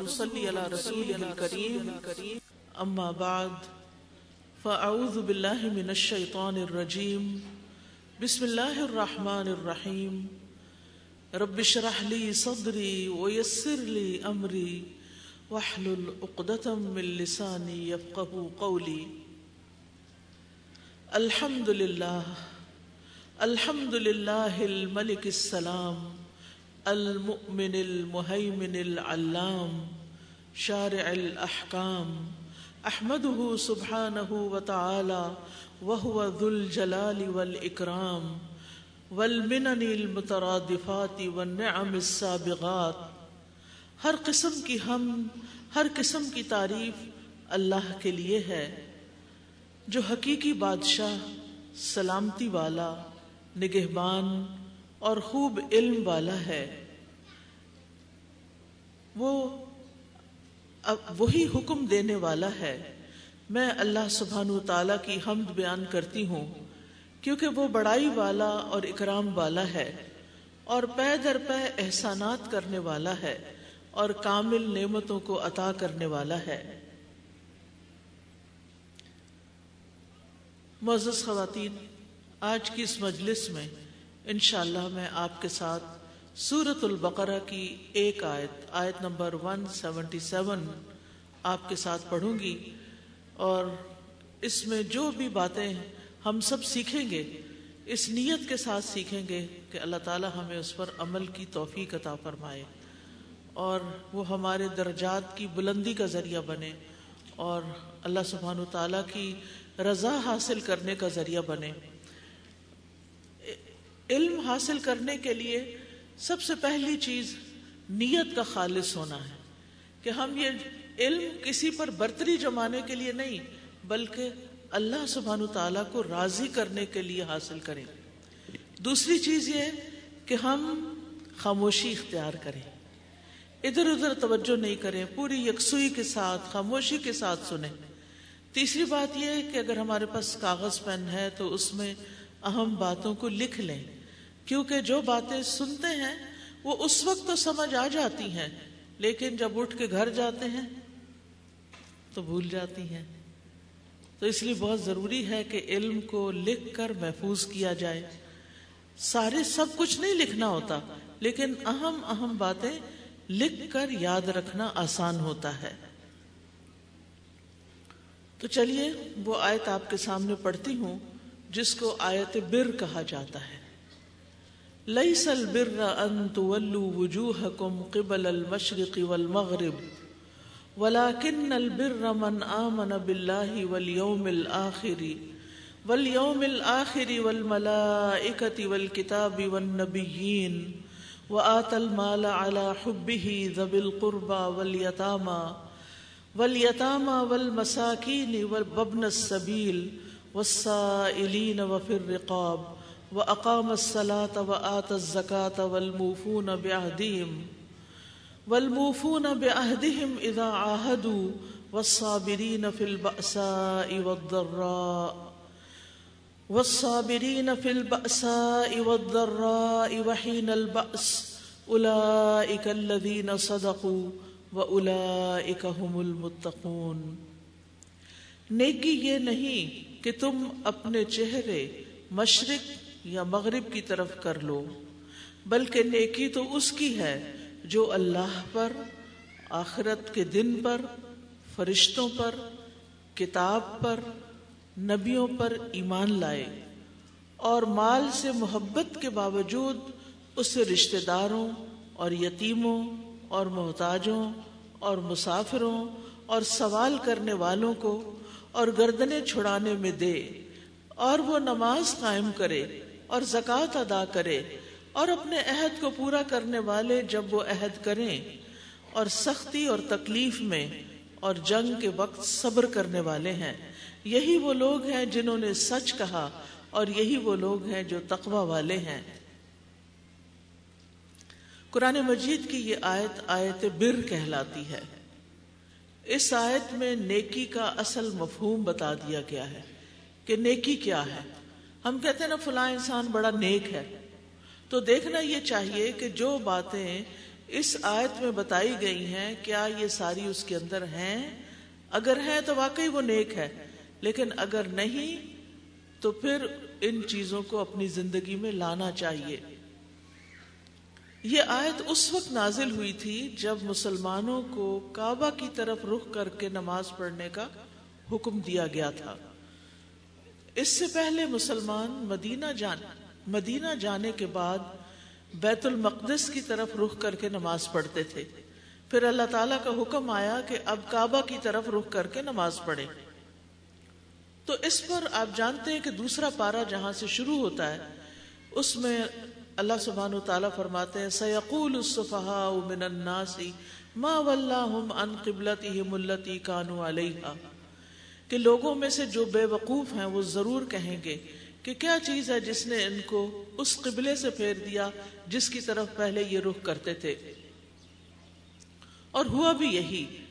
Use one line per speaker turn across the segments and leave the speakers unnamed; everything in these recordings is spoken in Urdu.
نصلي على رسوله الكريم أما بعد فأعوذ بالله من الشيطان الرجيم بسم الله الرحمن الرحيم رب اشرح لي صدري ويسر لي أمري واحلل عقدة من لساني يفقه قولي الحمد لله الحمد لله الملك السلام. المؤمن المهيمن العلام شارع الأحكام. أحمده سبحانه وتعالى وهو ذو الجلال والإكرام والمنن المترادفات والنعم السابغات ہر قسم کی ہم، ہر قسم کی تعریف اللہ کے لیے ہے، جو حقیقی بادشاہ، سلامتی والا، نگہبان اور خوب علم والا ہے۔ وہ وہی حکم دینے والا ہے۔ میں اللہ سبحانہ تعالی کی حمد بیان کرتی ہوں، کیونکہ وہ بڑائی والا اور اکرام والا ہے اور پے در پے احسانات کرنے والا ہے اور کامل نعمتوں کو عطا کرنے والا ہے۔ معزز خواتین، آج کی اس مجلس میں انشاءاللہ میں آپ کے ساتھ سورت البقرہ کی ایک آیت آیت نمبر 177 آپ کے ساتھ پڑھوں گی اور اس میں جو بھی باتیں ہم سب سیکھیں گے، اس نیت کے ساتھ سیکھیں گے کہ اللہ تعالی ہمیں اس پر عمل کی توفیق عطا فرمائے اور وہ ہمارے درجات کی بلندی کا ذریعہ بنے اور اللہ سبحانہ تعالیٰ کی رضا حاصل کرنے کا ذریعہ بنے۔ علم حاصل کرنے کے لیے سب سے پہلی چیز نیت کا خالص ہونا ہے کہ ہم یہ علم کسی پر برتری جمانے کے لیے نہیں، بلکہ اللہ سبحانہ تعالیٰ کو راضی کرنے کے لیے حاصل کریں۔ دوسری چیز یہ کہ ہم خاموشی اختیار کریں۔ ادھر ادھر توجہ نہیں کریں، پوری یکسوئی کے ساتھ، خاموشی کے ساتھ سنیں۔ تیسری بات یہ ہے کہ اگر ہمارے پاس کاغذ، پین ہے تو اس میں اہم باتوں کو لکھ لیں۔ کیونکہ جو باتیں سنتے ہیں، وہ اس وقت تو سمجھ آ جاتی ہیں، لیکن جب اٹھ کے گھر جاتے ہیں، تو بھول جاتی ہیں۔ تو اس لیے بہت ضروری ہے کہ علم کو لکھ کر محفوظ کیا جائے۔ سارے سب کچھ نہیں لکھنا ہوتا، لیکن اہم اہم باتیں لکھ کر یاد رکھنا آسان ہوتا ہے۔ تو چلیے، وہ آیت آپ کے سامنے پڑھتی ہوں، جس کو آیت بر کہا جاتا ہے۔ ليس البر أن تولوا وجوهكم قبل المشرق والمغرب، ولكن البر من آمن بالله واليوم الآخر واليوم الآخر والملائكة والكتاب والنبيين وآت المال على حبه ذوي القربى واليتامى واليتامى والمساكين وابن السبيل والسائلين وفي الرقاب. و اقام وأقام الصلاة وآت الزكاة والموفون بعهدهم والموفون بعهدهم إذا عاهدوا، والصابرين في البأساء والضراء، والصابرين في البأساء والضراء وحين البأس، أولئك الذين صدقوا وأولئك هم المتقون۔ نیکی یہ نہیں کہ تم اپنے چہرے مشرق یا مغرب کی طرف کر لو، بلکہ نیکی تو اس کی ہے جو اللہ پر، آخرت کے دن پر، فرشتوں پر، کتاب پر، نبیوں پر ایمان لائے اور مال سے محبت کے باوجود اسے رشتہ داروں اور یتیموں اور محتاجوں اور مسافروں اور سوال کرنے والوں کو اور گردنے چھڑانے میں دے اور وہ نماز قائم کرے۔ اور زکوٰۃ ادا کرے اور اپنے عہد کو پورا کرنے والے جب وہ عہد کریں اور سختی اور تکلیف میں اور جنگ کے وقت صبر کرنے والے ہیں۔ یہی وہ لوگ ہیں جنہوں نے سچ کہا اور یہی وہ لوگ ہیں جو تقوی والے ہیں۔ قرآن مجید کی یہ آیت آیت بر کہلاتی ہے۔ اس آیت میں نیکی کا اصل مفہوم بتا دیا گیا ہے کہ نیکی کیا ہے۔ ہم کہتے ہیں نا فلاں انسان بڑا نیک ہے۔ تو دیکھنا یہ چاہیے کہ جو باتیں اس آیت میں بتائی گئی ہیں، کیا یہ ساری اس کے اندر ہیں؟ اگر ہیں تو واقعی وہ نیک ہے، لیکن اگر نہیں، تو پھر ان چیزوں کو اپنی زندگی میں لانا چاہیے۔ یہ آیت اس وقت نازل ہوئی تھی جب مسلمانوں کو کعبہ کی طرف رخ کر کے نماز پڑھنے کا حکم دیا گیا تھا۔ اس سے پہلے مسلمان مدینہ جان مدینہ جانے کے بعد بیت المقدس کی طرف رخ کر کے نماز پڑھتے تھے۔ پھر اللہ تعالیٰ کا حکم آیا کہ اب کعبہ کی طرف رخ کر کے نماز پڑھے تو اس پر آپ جانتے ہیں کہ دوسرا پارا جہاں سے شروع ہوتا ہے، اس میں اللہ سبحانہ و تعالیٰ فرماتے ہیں سیقول الصفحاء من الناس ما ولاہم عن قبلتهم التي كانوا علیہا کہ لوگوں میں سے جو بے وقوف ہیں وہ ضرور کہیں گے کہ کیا چیز ہے جس نے ان کو اس قبلے سے پھیر دیا جس کی طرف پہلے یہ رخ کرتے تھے؟ اور ہوا بھی یہی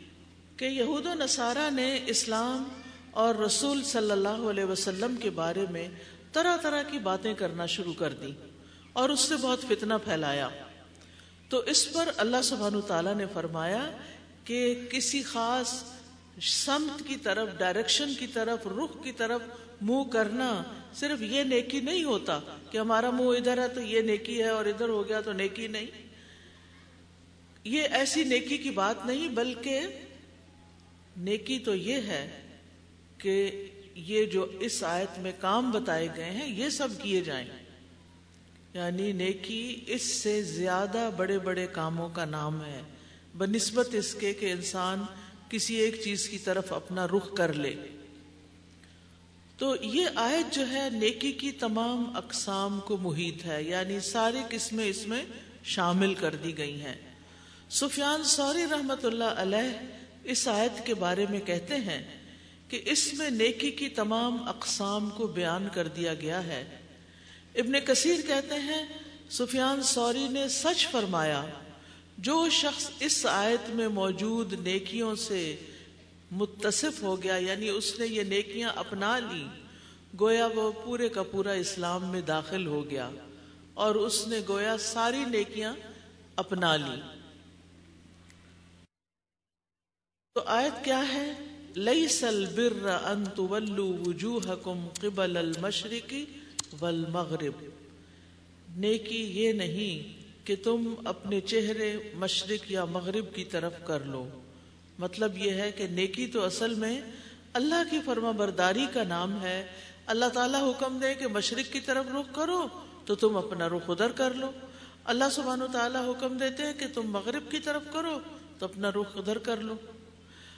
کہ یہود و نصارہ نے اسلام اور رسول صلی اللہ علیہ وسلم کے بارے میں طرح طرح کی باتیں کرنا شروع کر دی اور اس سے بہت فتنہ پھیلایا۔ تو اس پر اللہ سبحانہ تعالیٰ نے فرمایا کہ کسی خاص سمت کی طرف ڈائریکشن کی طرف، رخ کی طرف منہ کرنا صرف یہ نیکی نہیں ہوتا کہ ہمارا منہ ادھر ہے تو یہ نیکی ہے اور ادھر ہو گیا تو نیکی نہیں۔ یہ ایسی نیکی کی بات نہیں، بلکہ نیکی تو یہ ہے کہ یہ جو اس آیت میں کام بتائے گئے ہیں، یہ سب کیے جائیں۔ یعنی نیکی اس سے زیادہ بڑے بڑے کاموں کا نام ہے۔ بنسبت اس کے کہ انسان کسی ایک چیز کی طرف اپنا رخ کر لے۔ تو یہ آیت جو ہے نیکی کی تمام اقسام کو محیط ہے یعنی ساری قسمیں اس میں شامل کر دی گئی ہیں۔ سفیان سوری رحمت اللہ علیہ اس آیت کے بارے میں کہتے ہیں کہ اس میں نیکی کی تمام اقسام کو بیان کر دیا گیا ہے۔ ابن کثیر کہتے ہیں، سفیان سوری نے سچ فرمایا جو شخص اس آیت میں موجود نیکیوں سے متصف ہو گیا یعنی اس نے یہ نیکیاں اپنا لی گویا وہ پورے کا پورا اسلام میں داخل ہو گیا اور اس نے گویا ساری نیکیاں اپنا لی تو آیت کیا ہے؟ لئی سل بر انت ولو وجوہ قبل المشرقی والمغرب۔ نیکی یہ نہیں کہ تم اپنے چہرے مشرق یا مغرب کی طرف کر لو۔ مطلب یہ ہے کہ نیکی تو اصل میں اللہ کی فرما برداری کا نام ہے۔ اللہ تعالیٰ حکم دے کہ مشرق کی طرف رخ کرو تو تم اپنا رخ ادھر کر لو۔ اللہ سبحانہ تعالیٰ حکم دیتے ہیں کہ تم مغرب کی طرف کرو تو اپنا رخ ادھر کر لو۔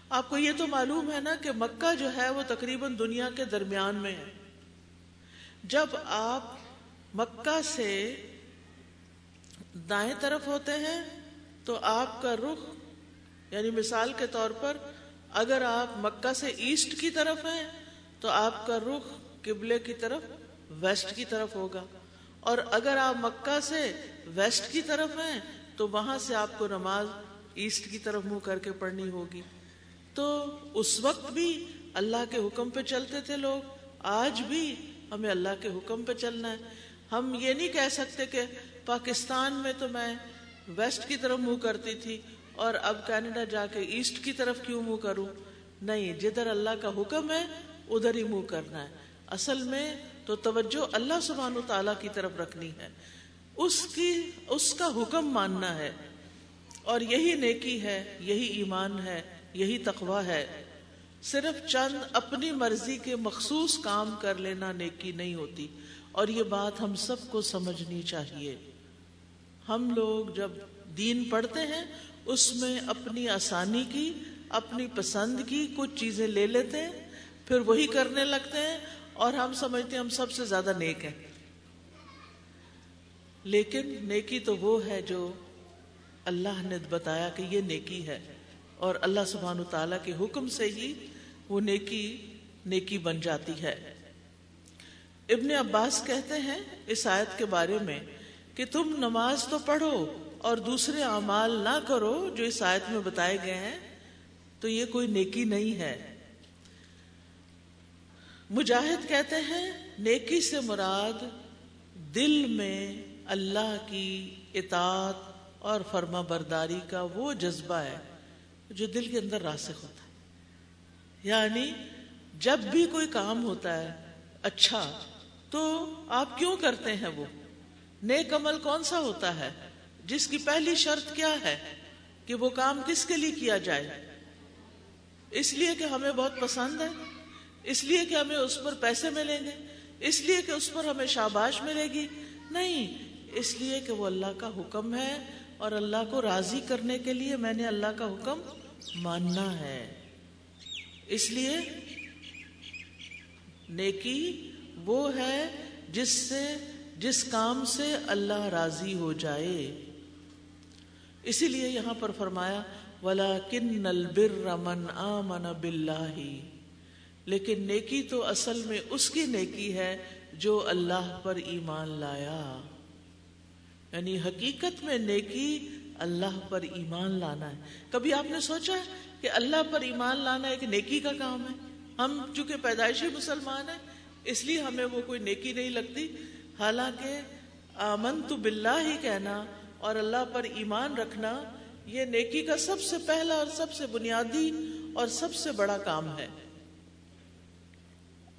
آپ کو یہ تو معلوم ہے نا کہ مکہ جو ہے وہ تقریباً دنیا کے درمیان میں ہے۔ جب آپ مکہ سے دائیں طرف ہوتے ہیں، تو آپ کا رخ یعنی مثال کے طور پر، اگر آپ مکہ سے ایسٹ کی طرف ہیں، تو آپ کا رخ قبلے کی طرف ویسٹ کی طرف ہوگا۔ اور اگر آپ مکہ سے ویسٹ کی طرف ہیں، تو وہاں سے آپ کو نماز ایسٹ کی طرف منہ کر کے پڑھنی ہوگی۔ تو اس وقت بھی اللہ کے حکم پہ چلتے تھے لوگ، آج بھی ہمیں اللہ کے حکم پہ چلنا ہے۔ ہم یہ نہیں کہہ سکتے کہ پاکستان میں تو میں ویسٹ کی طرف منہ کرتی تھی اور اب کینیڈا جا کے ایسٹ کی طرف کیوں منہ کروں؟ نہیں، جدھر اللہ کا حکم ہے، ادھر ہی منہ کرنا ہے۔ اصل میں تو توجہ اللہ سبحانہ و تعالیٰ کی طرف رکھنی ہے۔ اس کی، اس کا حکم ماننا ہے۔ اور یہی نیکی ہے، یہی ایمان ہے، یہی تقوی ہے۔ صرف چند اپنی مرضی کے مخصوص کام کر لینا نیکی نہیں ہوتی۔ اور یہ بات ہم سب کو سمجھنی چاہیے۔ ہم لوگ جب دین پڑھتے ہیں، اس میں اپنی آسانی کی، اپنی پسند کی کچھ چیزیں لے لیتے ہیں، پھر وہی کرنے لگتے ہیں اور ہم سمجھتے ہیں ہم سب سے زیادہ نیک ہیں۔ لیکن نیکی تو وہ ہے جو اللہ نے بتایا کہ یہ نیکی ہے اور اللہ سبحان و تعالیٰ کے حکم سے ہی وہ نیکی نیکی بن جاتی ہے۔ ابن عباس کہتے ہیں اس آیت کے بارے میں کہ تم نماز تو پڑھو اور دوسرے اعمال نہ کرو جو اس آیت میں بتائے گئے ہیں، تو یہ کوئی نیکی نہیں ہے۔ مجاہد کہتے ہیں، نیکی سے مراد دل میں اللہ کی اطاعت اور فرما برداری کا وہ جذبہ ہے جو دل کے اندر راسخ ہوتا ہے۔ یعنی جب بھی کوئی کام ہوتا ہے اچھا تو آپ کیوں کرتے ہیں وہ؟ نیک عمل کون سا ہوتا ہے؟ جس کی پہلی شرط کیا ہے کہ وہ کام کس کے لیے کیا جائے؟ اس لیے کہ ہمیں بہت پسند ہے، اس لیے کہ ہمیں اس پر پیسے ملیں گے، اس لیے کہ اس پر ہمیں شاباش ملے گی۔ نہیں، اس لیے کہ وہ اللہ کا حکم ہے اور اللہ کو راضی کرنے کے لیے میں نے اللہ کا حکم ماننا ہے۔ اس لیے نیکی وہ ہے جس سے جس کام سے اللہ راضی ہو جائے۔ اسی لیے یہاں پر فرمایا ولا کن البر من آمن باللہ لیکن نیکی تو اصل میں اس کی نیکی ہے جو اللہ پر ایمان لایا۔ یعنی حقیقت میں نیکی اللہ پر ایمان لانا ہے۔ کبھی آپ نے سوچا ہے کہ اللہ پر ایمان لانا ایک نیکی کا کام ہے؟ ہم چونکہ پیدائشی مسلمان ہیں، اس لیے ہمیں وہ کوئی نیکی نہیں لگتی۔ حالانکہ آمن تو بلّہ ہی کہنا اور اللہ پر ایمان رکھنا یہ نیکی کا سب سے پہلا اور سب سے بنیادی اور سب سے بڑا کام ہے۔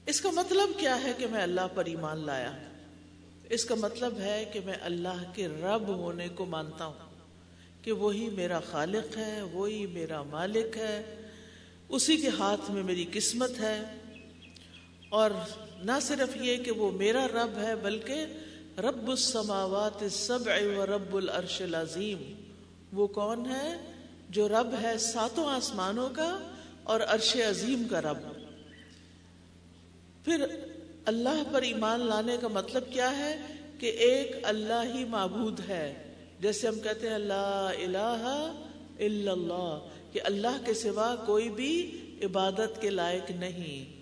اس کا مطلب کیا ہے کہ میں اللہ پر ایمان لایا؟ اس کا مطلب ہے کہ میں اللہ کے رب ہونے کو مانتا ہوں کہ وہی میرا خالق ہے، وہی میرا مالک ہے، اسی کے ہاتھ میں میری قسمت ہے اور نہ صرف یہ کہ وہ میرا رب ہے، بلکہ رب السماوات السبع و رب العرش العظیم۔ وہ کون ہے؟ جو رب ہے ساتوں آسمانوں کا اور عرش عظیم کا رب۔ پھر اللہ پر ایمان لانے کا مطلب کیا ہے؟ کہ ایک اللہ ہی معبود ہے۔ جیسے ہم کہتے ہیں اللہ الہ الا اللہ، کہ اللہ کے سوا کوئی بھی عبادت کے لائق نہیں۔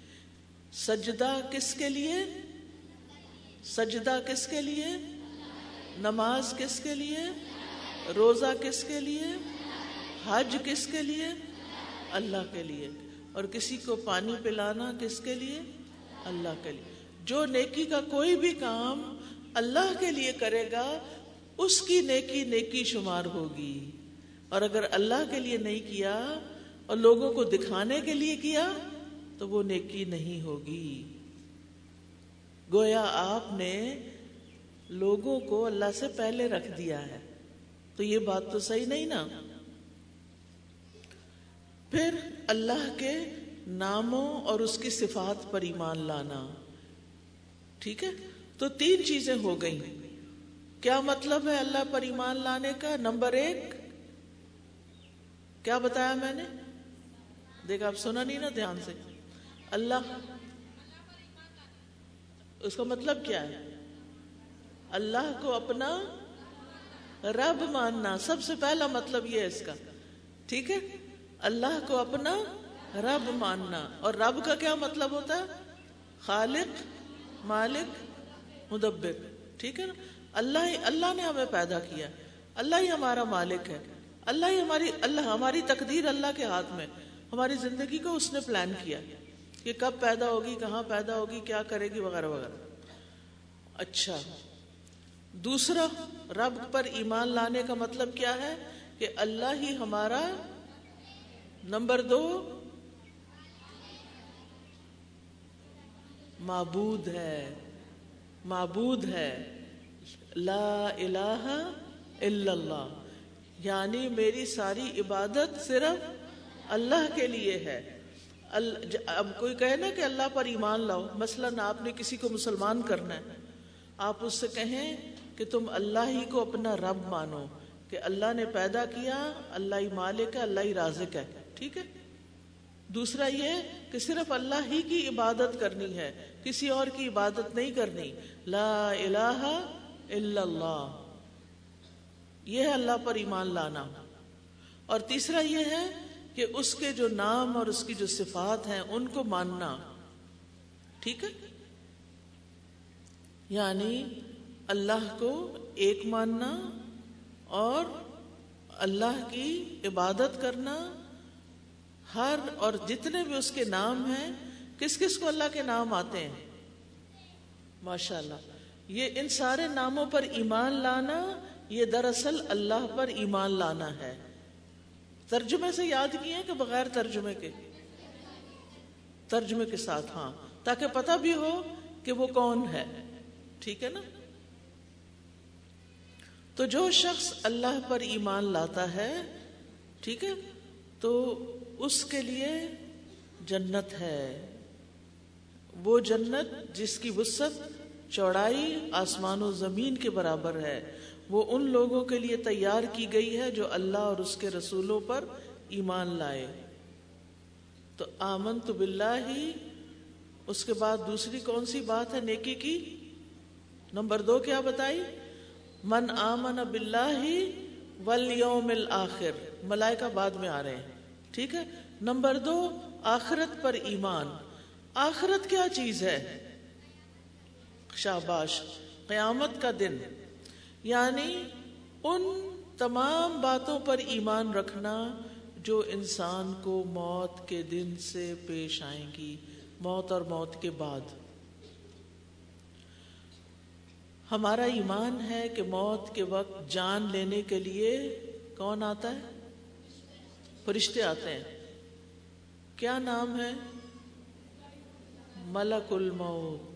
سجدہ کس کے لیے؟ سجدہ کس کے لیے؟ نماز کس کے لیے؟ روزہ کس کے لیے؟ حج کس کے لیے؟ اللہ کے لیے۔ اور کسی کو پانی پلانا کس کے لیے؟ اللہ کے لیے۔ جو نیکی کا کوئی بھی کام اللہ کے لیے کرے گا، اس کی نیکی نیکی شمار ہوگی۔ اور اگر اللہ کے لیے نہیں کیا اور لوگوں کو دکھانے کے لیے کیا تو وہ نیکی نہیں ہوگی۔ گویا آپ نے لوگوں کو اللہ سے پہلے رکھ دیا ہے۔ تو یہ بات تو صحیح نہیں نا۔ پھر اللہ کے ناموں اور اس کی صفات پر ایمان لانا۔ ٹھیک ہے؟ تو تین چیزیں ہو گئی کیا مطلب ہے اللہ پر ایمان لانے کا؟ نمبر ایک، کیا بتایا میں نے؟ دیکھا آپ سنا نہیں نا دھیان سے۔ اللہ اس کا مطلب کیا ہے؟ اللہ کو اپنا رب ماننا سب سے پہلا مطلب یہ ہے اس کا۔ ٹھیک ہے؟ اللہ کو اپنا رب ماننا۔ اور رب کا کیا مطلب ہوتا ہے؟ خالق، مالک، مدبر۔ ٹھیک ہے نا؟ اللہ ہی اللہ نے ہمیں پیدا کیا اللہ ہی ہمارا مالک ہے۔ اللہ ہی ہماری اللہ ہماری تقدیر اللہ کے ہاتھ میں۔ ہماری زندگی کو اس نے پلان کیا کہ کب پیدا ہوگی، کہاں پیدا ہوگی، کیا کرے گی، وغیرہ وغیرہ۔ اچھا۔ دوسرا، رب پر ایمان لانے کا مطلب کیا ہے؟ کہ اللہ ہی ہمارا نمبر دو معبود ہے۔ معبود ہے۔ لا الہ الا اللہ۔ یعنی میری ساری عبادت صرف اللہ کے لیے ہے۔ اب کوئی کہے نا کہ اللہ پر ایمان لاؤ، مثلا آپ نے کسی کو مسلمان کرنا ہے، آپ اس سے کہیں کہ تم اللہ ہی کو اپنا رب مانو، کہ اللہ نے پیدا کیا، اللہ ہی مالک ہے، اللہ ہی رازق ہے، ٹھیک ہے؟ دوسرا یہ کہ صرف اللہ ہی کی عبادت کرنی ہے، کسی اور کی عبادت نہیں کرنی۔ لا الہ الا اللہ۔ یہ ہے اللہ پر ایمان لانا۔ اور تیسرا یہ ہے کہ اس کے جو نام اور اس کی جو صفات ہیں، ان کو ماننا۔ ٹھیک ہے؟ یعنی اللہ کو ایک ماننا اور اللہ کی عبادت کرنا۔ ہر اور جتنے بھی اس کے نام ہیں، کس کس کو اللہ کے نام آتے ہیں؟ ماشاء اللہ یہ ان سارے ناموں پر ایمان لانا، یہ دراصل اللہ پر ایمان لانا ہے۔ ترجمے سے یاد کیے کہ بغیر ترجمے کے؟ ترجمے کے ساتھ ہاں۔ تاکہ پتہ بھی ہو کہ وہ کون ہے۔ ٹھیک ہے نا؟ تو جو شخص اللہ پر ایمان لاتا ہے، ٹھیک ہے، تو اس کے لیے جنت ہے۔ وہ جنت جس کی وسط چوڑائی، آسمان و زمین کے برابر ہے۔ وہ ان لوگوں کے لیے تیار کی گئی ہے جو اللہ اور اس کے رسولوں پر ایمان لائے۔ تو آمن تو بلّہ ہی اس کے بعد دوسری کون سی بات ہے نیکی کی؟ نمبر دو کیا بتائی؟ من آمن بلّہ ہی ولیوم آخر ملائکہ بعد میں آ رہے ہیں۔ ٹھیک ہے؟ نمبر دو، آخرت پر ایمان۔ آخرت کیا چیز ہے؟ شاباش، قیامت کا دن۔ یعنی ان تمام باتوں پر ایمان رکھنا جو انسان کو موت کے دن سے پیش آئیں گی، موت اور موت کے بعد۔ ہمارا ایمان ہے کہ موت کے وقت جان لینے کے لیے کون آتا ہے؟ فرشتے آتے ہیں۔ کیا نام ہے؟ ملک الموت۔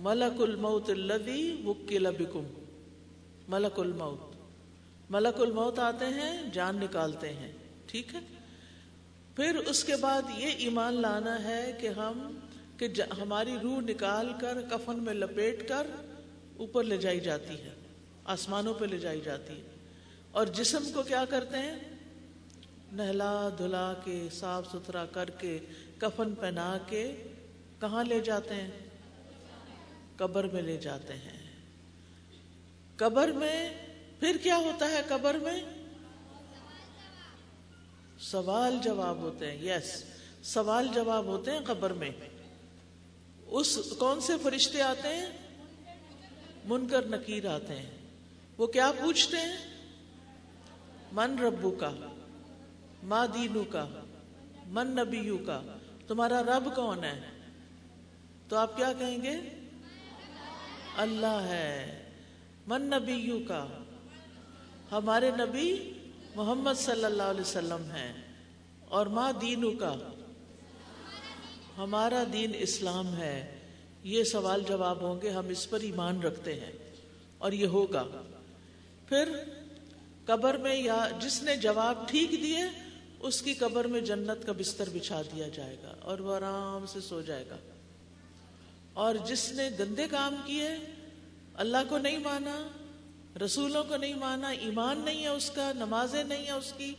ملک الموت الذی وکل بکم، ملک الموت۔ ملک الموت آتے ہیں، جان نکالتے ہیں، ٹھیک ہے؟ پھر اس کے بعد یہ ایمان لانا ہے کہ ہم، کہ ہماری روح نکال کر کفن میں لپیٹ کر اوپر لے جائی جاتی ہے، آسمانوں پہ لے جائی جاتی ہے۔ اور جسم کو کیا کرتے ہیں؟ نہلا دھلا کے، صاف ستھرا کر کے، کفن پہنا کے کہاں لے جاتے ہیں؟ قبر میں لے جاتے ہیں۔ قبر میں پھر کیا ہوتا ہے قبر میں؟ سوال جواب ہوتے ہیں یس سوال جواب ہوتے ہیں قبر میں۔ اس کون سے فرشتے آتے ہیں؟ منکر، نکیر آتے ہیں۔ وہ کیا پوچھتے ہیں؟ من ربو کا ماں دینو کا من نبیو کا تمہارا رب کون ہے؟ تو آپ کیا کہیں گے؟ اللہ ہے۔ من نبیو کا۔ ہمارے نبی محمد صلی اللہ علیہ وسلم ہیں۔ اور ماں دینو کا۔ ہمارا دین اسلام ہے۔ یہ سوال جواب ہوں گے، ہم اس پر ایمان رکھتے ہیں۔ اور یہ ہوگا۔ پھر قبر میں یا جس نے جواب ٹھیک دیے، اس کی قبر میں جنت کا بستر بچھا دیا جائے گا اور وہ آرام سے سو جائے گا۔ اور جس نے گندے کام کیے، اللہ کو نہیں مانا، رسولوں کو نہیں مانا، ایمان نہیں ہے اس کا، نمازیں نہیں ہے اس کی،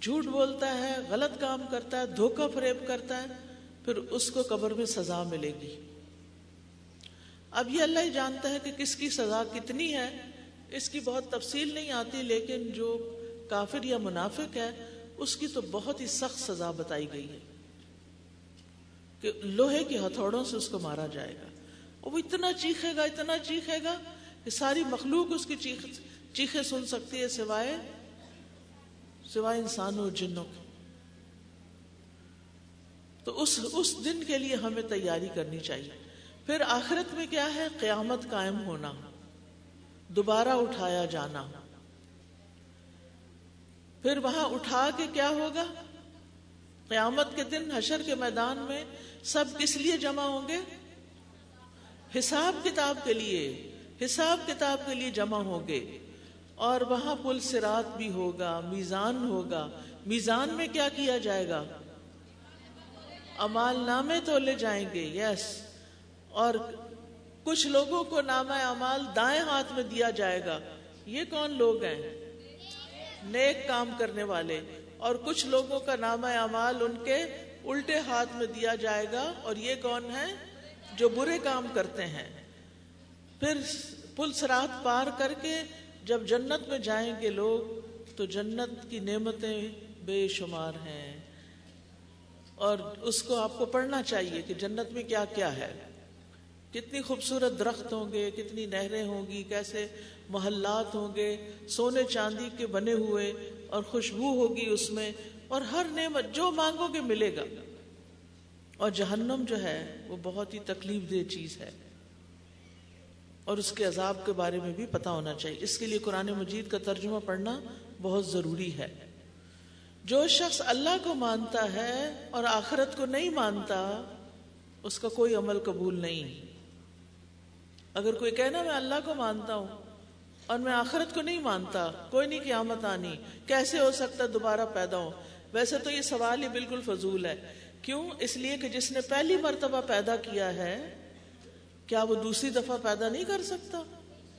جھوٹ بولتا ہے، غلط کام کرتا ہے، دھوکہ فریب کرتا ہے، پھر اس کو قبر میں سزا ملے گی۔ اب یہ اللہ ہی جانتا ہے کہ کس کی سزا کتنی ہے۔ اس کی بہت تفصیل نہیں آتی، لیکن جو کافر یا منافق ہے، اس کی تو بہت ہی سخت سزا بتائی گئی ہے۔ کہ لوہے کے ہتھوڑوں سے اس کو مارا جائے گا۔ وہ اتنا چیخے گا، اتنا چیخے گا کہ ساری مخلوق اس کی چیخ چیخے سن سکتی ہے سوائے سوائے انسانوں اور جنوں کے۔ تو اس اس دن کے لیے ہمیں تیاری کرنی چاہیے۔ پھر آخرت میں کیا ہے؟ قیامت قائم ہونا، دوبارہ اٹھایا جانا۔ پھر وہاں اٹھا کے کیا ہوگا؟ قیامت کے دن حشر کے میدان میں سب کس لیے جمع ہوں گے؟ حساب کتاب کے لیے، حساب کتاب کے لیے جمع ہوں گے۔ اور وہاں پل سرات بھی ہوگا، میزان ہوگا۔ میزان میں کیا کیا جائے گا؟ امال نامے تو لے جائیں گے یس اور کچھ لوگوں کو نام امال دائیں ہاتھ میں دیا جائے گا۔ یہ کون لوگ ہیں؟ نیک کام کرنے والے۔ اور کچھ لوگوں کا نام امال ان کے الٹے ہاتھ میں دیا جائے گا اور یہ کون ہے جو برے کام کرتے ہیں۔ پھر پل سرات پار کر کے جب جنت میں جائیں گے لوگ تو جنت کی نعمتیں بے شمار ہیں۔ اور اس کو آپ کو پڑھنا چاہیے کہ جنت میں کیا کیا ہے۔ کتنی خوبصورت درخت ہوں گے، کتنی نہریں ہوں گی، کیسے محلات ہوں گے، سونے چاندی کے بنے ہوئے اور خوشبو ہوگی اس میں۔ اور ہر نعمت جو مانگو گے ملے گا۔ اور جہنم جو ہے، وہ بہت ہی تکلیف دہ چیز ہے۔ اور اس کے عذاب کے بارے میں بھی پتا ہونا چاہیے۔ اس کے لیے قرآن مجید کا ترجمہ پڑھنا بہت ضروری ہے۔ جو شخص اللہ کو مانتا ہے اور آخرت کو نہیں مانتا، اس کا کوئی عمل قبول نہیں۔ اگر کوئی کہنا میں اللہ کو مانتا ہوں اور میں آخرت کو نہیں مانتا، کوئی نہیں قیامت آنی، کیسے ہو سکتا دوبارہ پیدا ہو ویسے تو یہ سوال ہی بالکل فضول ہے۔ کیوں؟ اس لیے کہ جس نے پہلی مرتبہ پیدا کیا ہے، کیا وہ دوسری دفعہ پیدا نہیں کر سکتا؟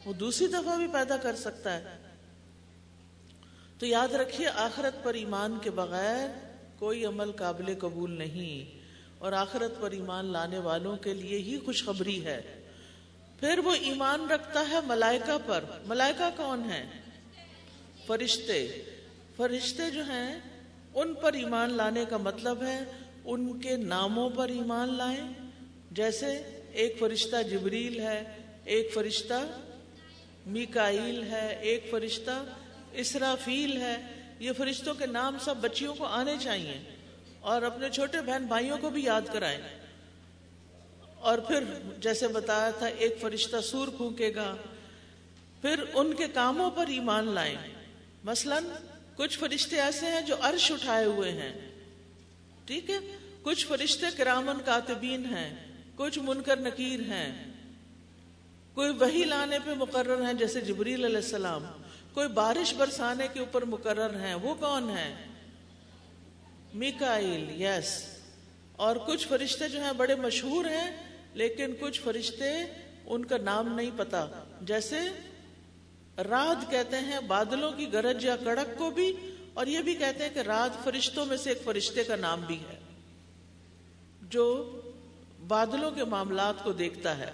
وہ دوسری دفعہ بھی پیدا کر سکتا ہے۔ تو یاد رکھیے، آخرت پر ایمان کے بغیر کوئی عمل قابل قبول نہیں۔ اور آخرت پر ایمان لانے والوں کے لیے ہی خوشخبری ہے۔ پھر وہ ایمان رکھتا ہے ملائکہ پر۔ ملائکہ کون ہے؟ فرشتے۔ فرشتے جو ہیں ان پر ایمان لانے کا مطلب ہے ان کے ناموں پر ایمان لائیں۔ جیسے ایک فرشتہ جبریل ہے، ایک فرشتہ میکائیل ہے، ایک فرشتہ اسرافیل ہے۔ یہ فرشتوں کے نام سب بچیوں کو آنے چاہیے اور اپنے چھوٹے بہن بھائیوں کو بھی یاد کرائیں۔ اور پھر جیسے بتایا تھا، ایک فرشتہ سور پھونکے گا۔ پھر ان کے کاموں پر ایمان لائیں۔ مثلا کچھ فرشتے ایسے ہیں جو عرش اٹھائے ہوئے ہیں۔ ٹھیک ہے؟ کچھ فرشتے کرامن کاتبین ہیں، کچھ منکر نکیر ہیں۔ کوئی وہی لانے پہ مقرر ہیں، جیسے جبریل علیہ السلام۔ کوئی بارش برسانے کے اوپر مقرر ہیں، وہ کون ہیں؟ میکائل یس۔ اور کچھ فرشتے جو ہیں بڑے مشہور ہیں، لیکن کچھ فرشتے ان کا نام نہیں پتا، جیسے رات کہتے ہیں بادلوں کی گرج یا کڑک کو بھی، اور یہ بھی کہتے ہیں کہ رات فرشتوں میں سے ایک فرشتے کا نام بھی ہے، جو بادلوں کے معاملات کو دیکھتا ہے۔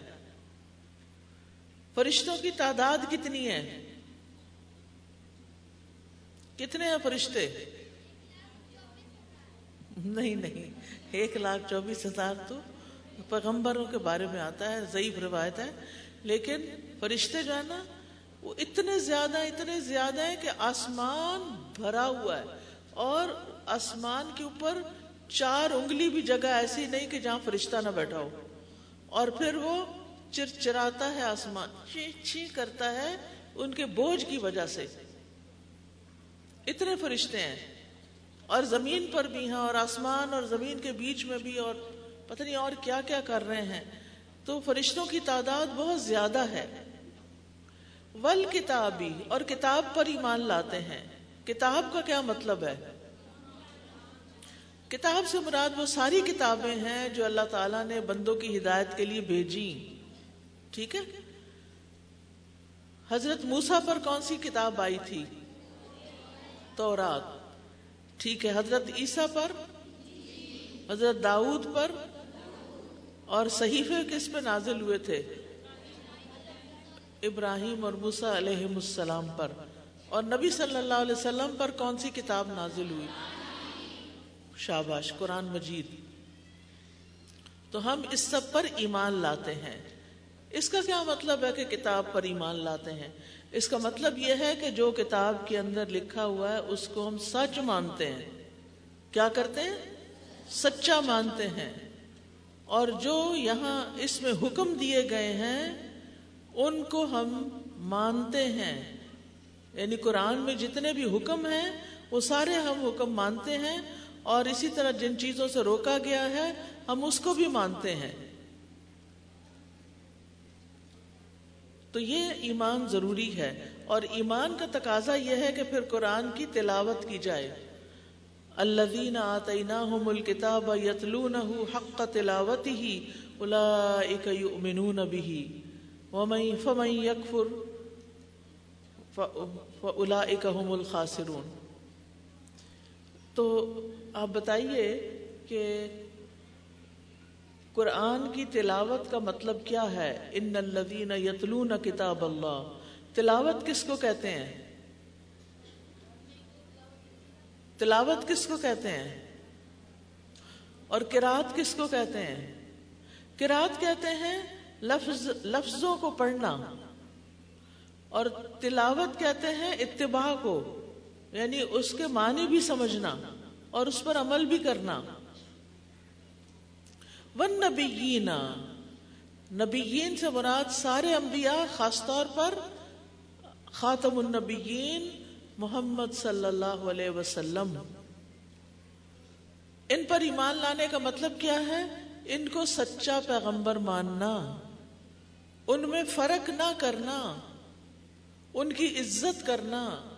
فرشتوں کی تعداد کتنی ہے؟ کتنے ہیں فرشتے؟ نہیں نہیں، ایک لاکھ چوبیس ہزار تو پیغمبروں کے بارے میں آتا ہے، ضعیف روایت ہے، لیکن فرشتے جو ہے نا وہ اتنے زیادہ اتنے زیادہ ہیں کہ آسمان بھرا ہوا ہے اور آسمان کے اوپر چار انگلی بھی جگہ ایسی نہیں کہ جہاں فرشتہ نہ بیٹھا ہو۔ اور پھر وہ چرچراتا ہے آسمان چی چی کرتا ہے ان کے بوجھ کی وجہ سے۔ اتنے فرشتے ہیں۔ اور زمین پر بھی ہیں اور آسمان اور زمین کے بیچ میں بھی اور پتہ نہیں اور کیا کیا کر رہے ہیں۔ تو فرشتوں کی تعداد بہت زیادہ ہے۔ ول کتابی اور کتاب پر ایمان لاتے ہیں۔ کتاب کا کیا مطلب ہے؟ کتاب سے مراد وہ ساری کتابیں ہیں جو اللہ تعالیٰ نے بندوں کی ہدایت کے لیے بھیجی۔ ٹھیک ہے؟ حضرت موسا پر کون سی کتاب آئی تھی؟ تورات۔ ٹھیک ہے، حضرت عیسیٰ پر؟ حضرت داؤد پر؟ اور صحیفے کس پہ نازل ہوئے تھے؟ ابراہیم اور موسا علیہ السلام پر۔ اور نبی صلی اللہ علیہ وسلم پر کون سی کتاب نازل ہوئی؟ شاباش، قرآن مجید۔ تو ہم اس سب پر ایمان لاتے ہیں۔ اس کا کیا مطلب ہے کہ کتاب پر ایمان لاتے ہیں؟ اس کا مطلب یہ ہے کہ جو کتاب کے اندر لکھا ہوا ہے، اس کو ہم سچ مانتے ہیں۔ کیا کرتے ہیں؟ سچا مانتے ہیں۔ اور جو یہاں اس میں حکم دیے گئے ہیں ان کو ہم مانتے ہیں۔ یعنی قرآن میں جتنے بھی حکم ہیں، وہ سارے ہم حکم مانتے ہیں۔ اور اسی طرح جن چیزوں سے روکا گیا ہے، ہم اس کو بھی مانتے ہیں۔ تو یہ ایمان ضروری ہے۔ اور ایمان کا تقاضا یہ ہے کہ پھر قرآن کی تلاوت کی جائے۔ الذین آتیناہم الکتاب یتلونہ حق تلاوتہ اولئک یؤمنون به ومن فمن یکفر فاولئک هم الخاسرون۔ تو آپ بتائیے کہ قرآن کی تلاوت کا مطلب کیا ہے؟ ان الذین یتلون کتاب اللہ۔ تلاوت کس کو کہتے ہیں؟ تلاوت کس کو کہتے ہیں؟ اور کراط کس کو کہتے ہیں؟ کراط کہتے ہیں لفظ لفظوں کو پڑھنا اور تلاوت کہتے ہیں اتباع کو یعنی اس کے معنی بھی سمجھنا اور اس پر عمل بھی کرنا۔ ون نبی نبیین سے مراد سارے انبیاء، خاص طور پر خاتم النبیین محمد صلی اللہ علیہ وسلم۔ ان پر ایمان لانے کا مطلب کیا ہے؟ ان کو سچا پیغمبر ماننا۔ ان میں فرق نہ کرنا، ان کی عزت کرنا،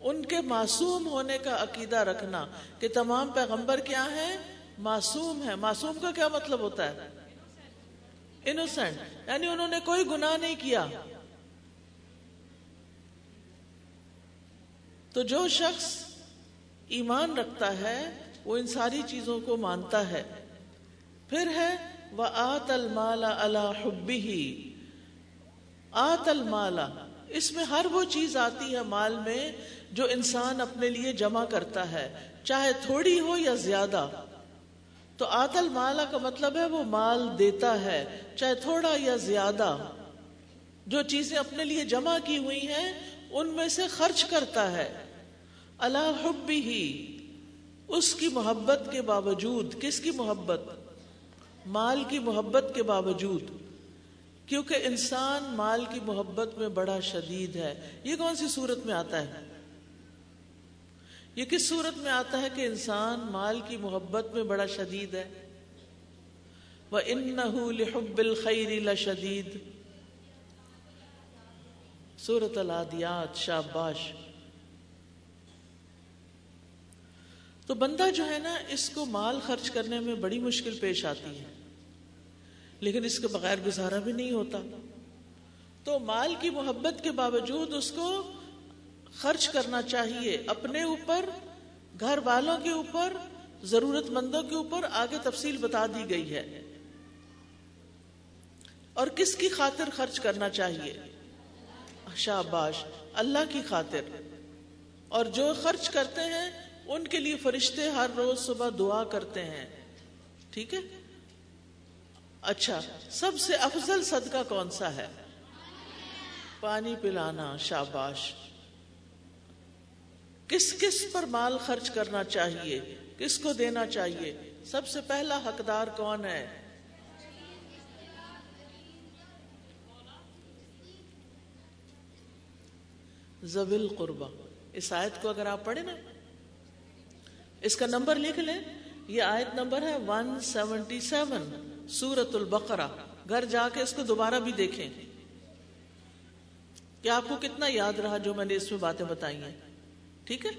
ان کے معصوم ہونے کا عقیدہ رکھنا کہ تمام پیغمبر کیا ہیں؟ معصوم ہے معصوم کا کیا مطلب ہوتا ہے؟ انوسینٹ یعنی انہوں نے کوئی گناہ نہیں کیا۔ تو جو شخص ایمان رکھتا ہے، وہ ان ساری چیزوں کو مانتا ہے۔ پھر ہے وہ آت المالا اللہ حبی ہی آت المالا، اس میں ہر وہ چیز آتی ہے مال میں جو انسان اپنے لیے جمع کرتا ہے، چاہے تھوڑی ہو یا زیادہ۔ تو آتل مالا کا مطلب ہے وہ مال دیتا ہے، چاہے تھوڑا یا زیادہ۔ جو چیزیں اپنے لیے جمع کی ہوئی ہیں، ان میں سے خرچ کرتا ہے۔ اللہ حب ہی اس کی محبت کے باوجود، کس کی محبت؟ مال کی محبت کے باوجود۔ کیونکہ انسان مال کی محبت میں بڑا شدید ہے۔ یہ کون سی صورت میں آتا ہے؟ یہ کس صورت میں آتا ہے کہ انسان مال کی محبت میں بڑا شدید ہے؟ وہ ان لحب شدید سورت الادیات شاباش۔ تو بندہ جو ہے نا، اس کو مال خرچ کرنے میں بڑی مشکل پیش آتی ہے۔ لیکن اس کے بغیر گزارا بھی نہیں ہوتا۔ تو مال کی محبت کے باوجود اس کو خرچ کرنا چاہیے اپنے اوپر، گھر والوں کے اوپر، ضرورت مندوں کے اوپر، آگے تفصیل بتا دی گئی ہے۔ اور کس کی خاطر خرچ کرنا چاہیے؟ شاباش، اللہ کی خاطر۔ اور جو خرچ کرتے ہیں، ان کے لیے فرشتے ہر روز صبح دعا کرتے ہیں۔ ٹھیک ہے؟ اچھا سب سے افضل صدقہ کون سا ہے؟ پانی پلانا، شاباش۔ کس کس پر مال خرچ کرنا چاہیے؟ کس کو دینا چاہیے؟ سب سے پہلا حقدار کون ہے؟ زبل قربا اس آیت کو اگر آپ پڑھیں نا، اس کا نمبر لکھ لیں۔ یہ آیت نمبر ہے ون سیونٹی سیون سورت البقرہ۔ گھر جا کے اس کو دوبارہ بھی دیکھیں۔ کہ آپ کو کتنا یاد رہا جو میں نے اس میں باتیں بتائی ہیں۔ ٹھیک ہے؟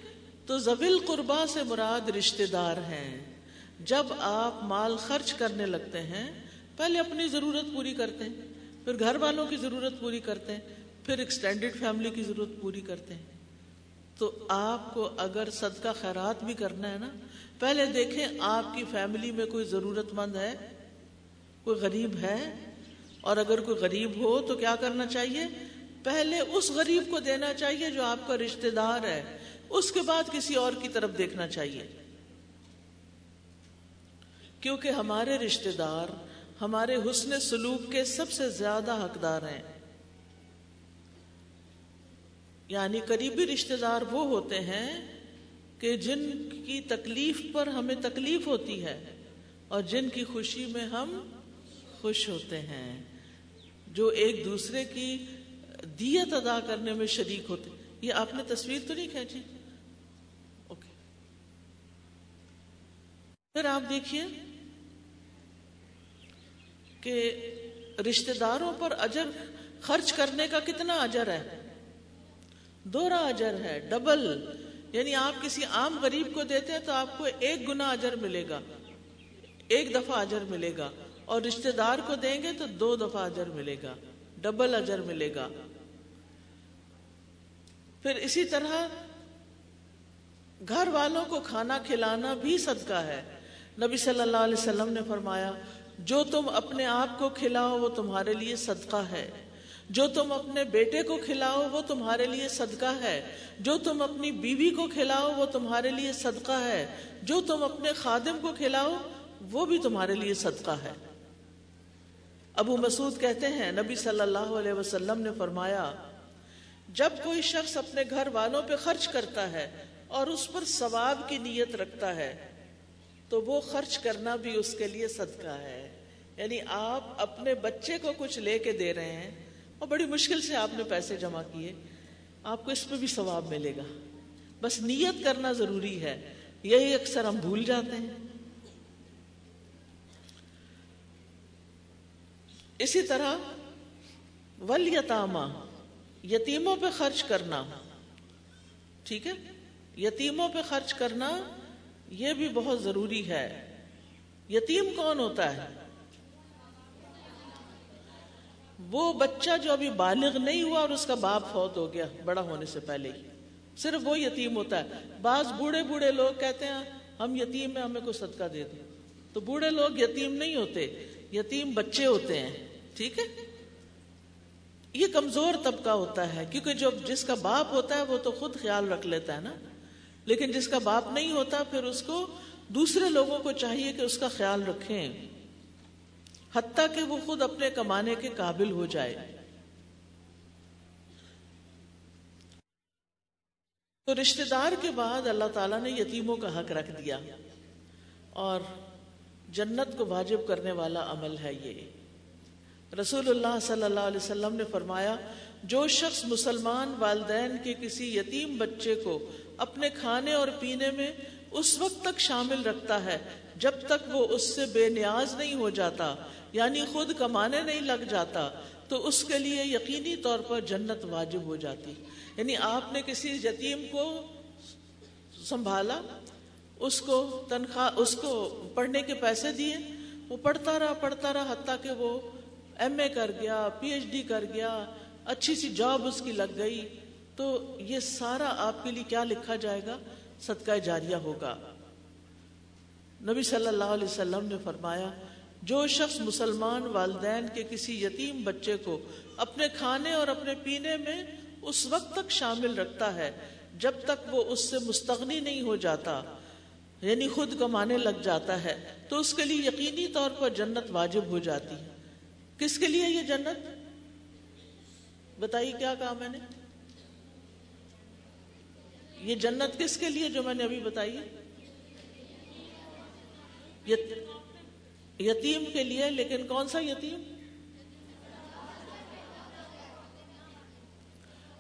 تو زویل قربا سے مراد رشتے دار ہیں۔ جب آپ مال خرچ کرنے لگتے ہیں، پہلے اپنی ضرورت پوری کرتے ہیں، پھر گھر والوں کی ضرورت پوری کرتے ہیں، پھر ایکسٹینڈیڈ فیملی کی ضرورت پوری کرتے ہیں۔ تو آپ کو اگر صدقہ خیرات بھی کرنا ہے نا، پہلے دیکھیں آپ کی فیملی میں کوئی ضرورت مند ہے۔ کوئی غریب ہے اور اگر کوئی غریب ہو تو کیا کرنا چاہیے؟ پہلے اس غریب کو دینا چاہیے جو آپ کا رشتے دار ہے۔ اس کے بعد کسی اور کی طرف دیکھنا چاہیے۔ کیونکہ ہمارے رشتے دار ہمارے حسن سلوک کے سب سے زیادہ حقدار ہیں۔ یعنی قریبی رشتے دار وہ ہوتے ہیں کہ جن کی تکلیف پر ہمیں تکلیف ہوتی ہے اور جن کی خوشی میں ہم خوش ہوتے ہیں، جو ایک دوسرے کی دیت ادا کرنے میں شریک ہوتے یہ آپ نے تصویر تو نہیں کھینچی؟ اوکے۔ پھر آپ دیکھیے کہ رشتے داروں پر اجر خرچ کرنے کا کتنا اجر ہے۔ دوہرا اجر ہے، ڈبل۔ یعنی آپ کسی عام غریب کو دیتے ہیں تو آپ کو ایک گنا اجر ملے گا، ایک دفعہ اجر ملے گا۔ اور رشتے دار کو دیں گے تو دو دفعہ اجر ملے گا، ڈبل اجر ملے گا۔ پھر اسی طرح گھر والوں کو کھانا کھلانا بھی صدقہ ہے۔ نبی صلی اللہ علیہ وسلم نے فرمایا، جو تم اپنے آپ کو کھلاؤ وہ تمہارے لیے صدقہ ہے۔ جو تم اپنے بیٹے کو کھلاؤ وہ تمہارے لیے صدقہ ہے۔ جو تم اپنی بیوی کو کھلاؤ وہ تمہارے لیے صدقہ ہے۔ جو تم اپنے خادم کو کھلاؤ وہ بھی تمہارے لیے صدقہ ہے۔ ابو مسعود کہتے ہیں، نبی صلی اللہ علیہ وسلم نے فرمایا، جب کوئی شخص اپنے گھر والوں پہ خرچ کرتا ہے اور اس پر ثواب کی نیت رکھتا ہے، تو وہ خرچ کرنا بھی اس کے لیے صدقہ ہے۔ یعنی آپ اپنے بچے کو کچھ لے کے دے رہے ہیں، اور بڑی مشکل سے آپ نے پیسے جمع کیے، آپ کو اس میں بھی ثواب ملے گا۔ بس نیت کرنا ضروری ہے، یہی اکثر ہم بھول جاتے ہیں۔ اسی طرح ول یتامہ یتیموں پہ خرچ کرنا۔ ٹھیک ہے؟ یتیموں پہ خرچ کرنا یہ بھی بہت ضروری ہے۔ یتیم کون ہوتا ہے؟ وہ بچہ جو ابھی بالغ نہیں ہوا اور اس کا باپ فوت ہو گیا بڑا ہونے سے پہلے ہی۔ صرف وہ یتیم ہوتا ہے۔ بعض بوڑھے بوڑھے لوگ کہتے ہیں، ہم یتیم ہیں، ہمیں کوئی صدقہ دے دو۔ تو بوڑھے لوگ یتیم نہیں ہوتے، یتیم بچے ہوتے ہیں۔ ٹھیک ہے؟ یہ کمزور طبقہ ہوتا ہے، کیونکہ جو جس کا باپ ہوتا ہے وہ تو خود خیال رکھ لیتا ہے نا۔ لیکن جس کا باپ نہیں ہوتا، پھر اس کو دوسرے لوگوں کو چاہیے کہ اس کا خیال رکھیں۔ حتیٰ کہ وہ خود اپنے کمانے کے قابل ہو جائے۔ تو رشتہ دار کے بعد اللہ تعالیٰ نے یتیموں کا حق رکھ دیا۔ اور جنت کو واجب کرنے والا عمل ہے یہ۔ رسول اللہ صلی اللہ علیہ وسلم نے فرمایا، جو شخص مسلمان والدین کے کسی یتیم بچے کو اپنے کھانے اور پینے میں اس وقت تک شامل رکھتا ہے، جب تک وہ اس سے بے نیاز نہیں ہو جاتا یعنی خود کمانے نہیں لگ جاتا، تو اس کے لیے یقینی طور پر جنت واجب ہو جاتی۔ یعنی آپ نے کسی یتیم کو سنبھالا، اس کو تنخواہ، اس کو پڑھنے کے پیسے دیے، وہ پڑھتا رہا پڑھتا رہا، حتیٰ کہ وہ ایم اے کر گیا، پی ایچ ڈی کر گیا، اچھی سی جاب اس کی لگ گئی، تو یہ سارا آپ کے لیے کیا لکھا جائے گا؟ صدقہ جاریہ ہوگا۔ نبی صلی اللہ علیہ وسلم نے فرمایا، جو شخص مسلمان والدین کے کسی یتیم بچے کو اپنے کھانے اور اپنے پینے میں اس وقت تک شامل رکھتا ہے، جب تک وہ اس سے مستغنی نہیں ہو جاتا یعنی خود کمانے لگ جاتا ہے، تو اس کے لیے یقینی طور پر جنت واجب ہو جاتی ہے۔ کس کے لیے یہ جنت؟ بتائیے کیا کہا میں نے؟ یہ جنت کس کے لیے جو میں نے ابھی بتائی یتیم کے لیے، لیکن کون سا یتیم؟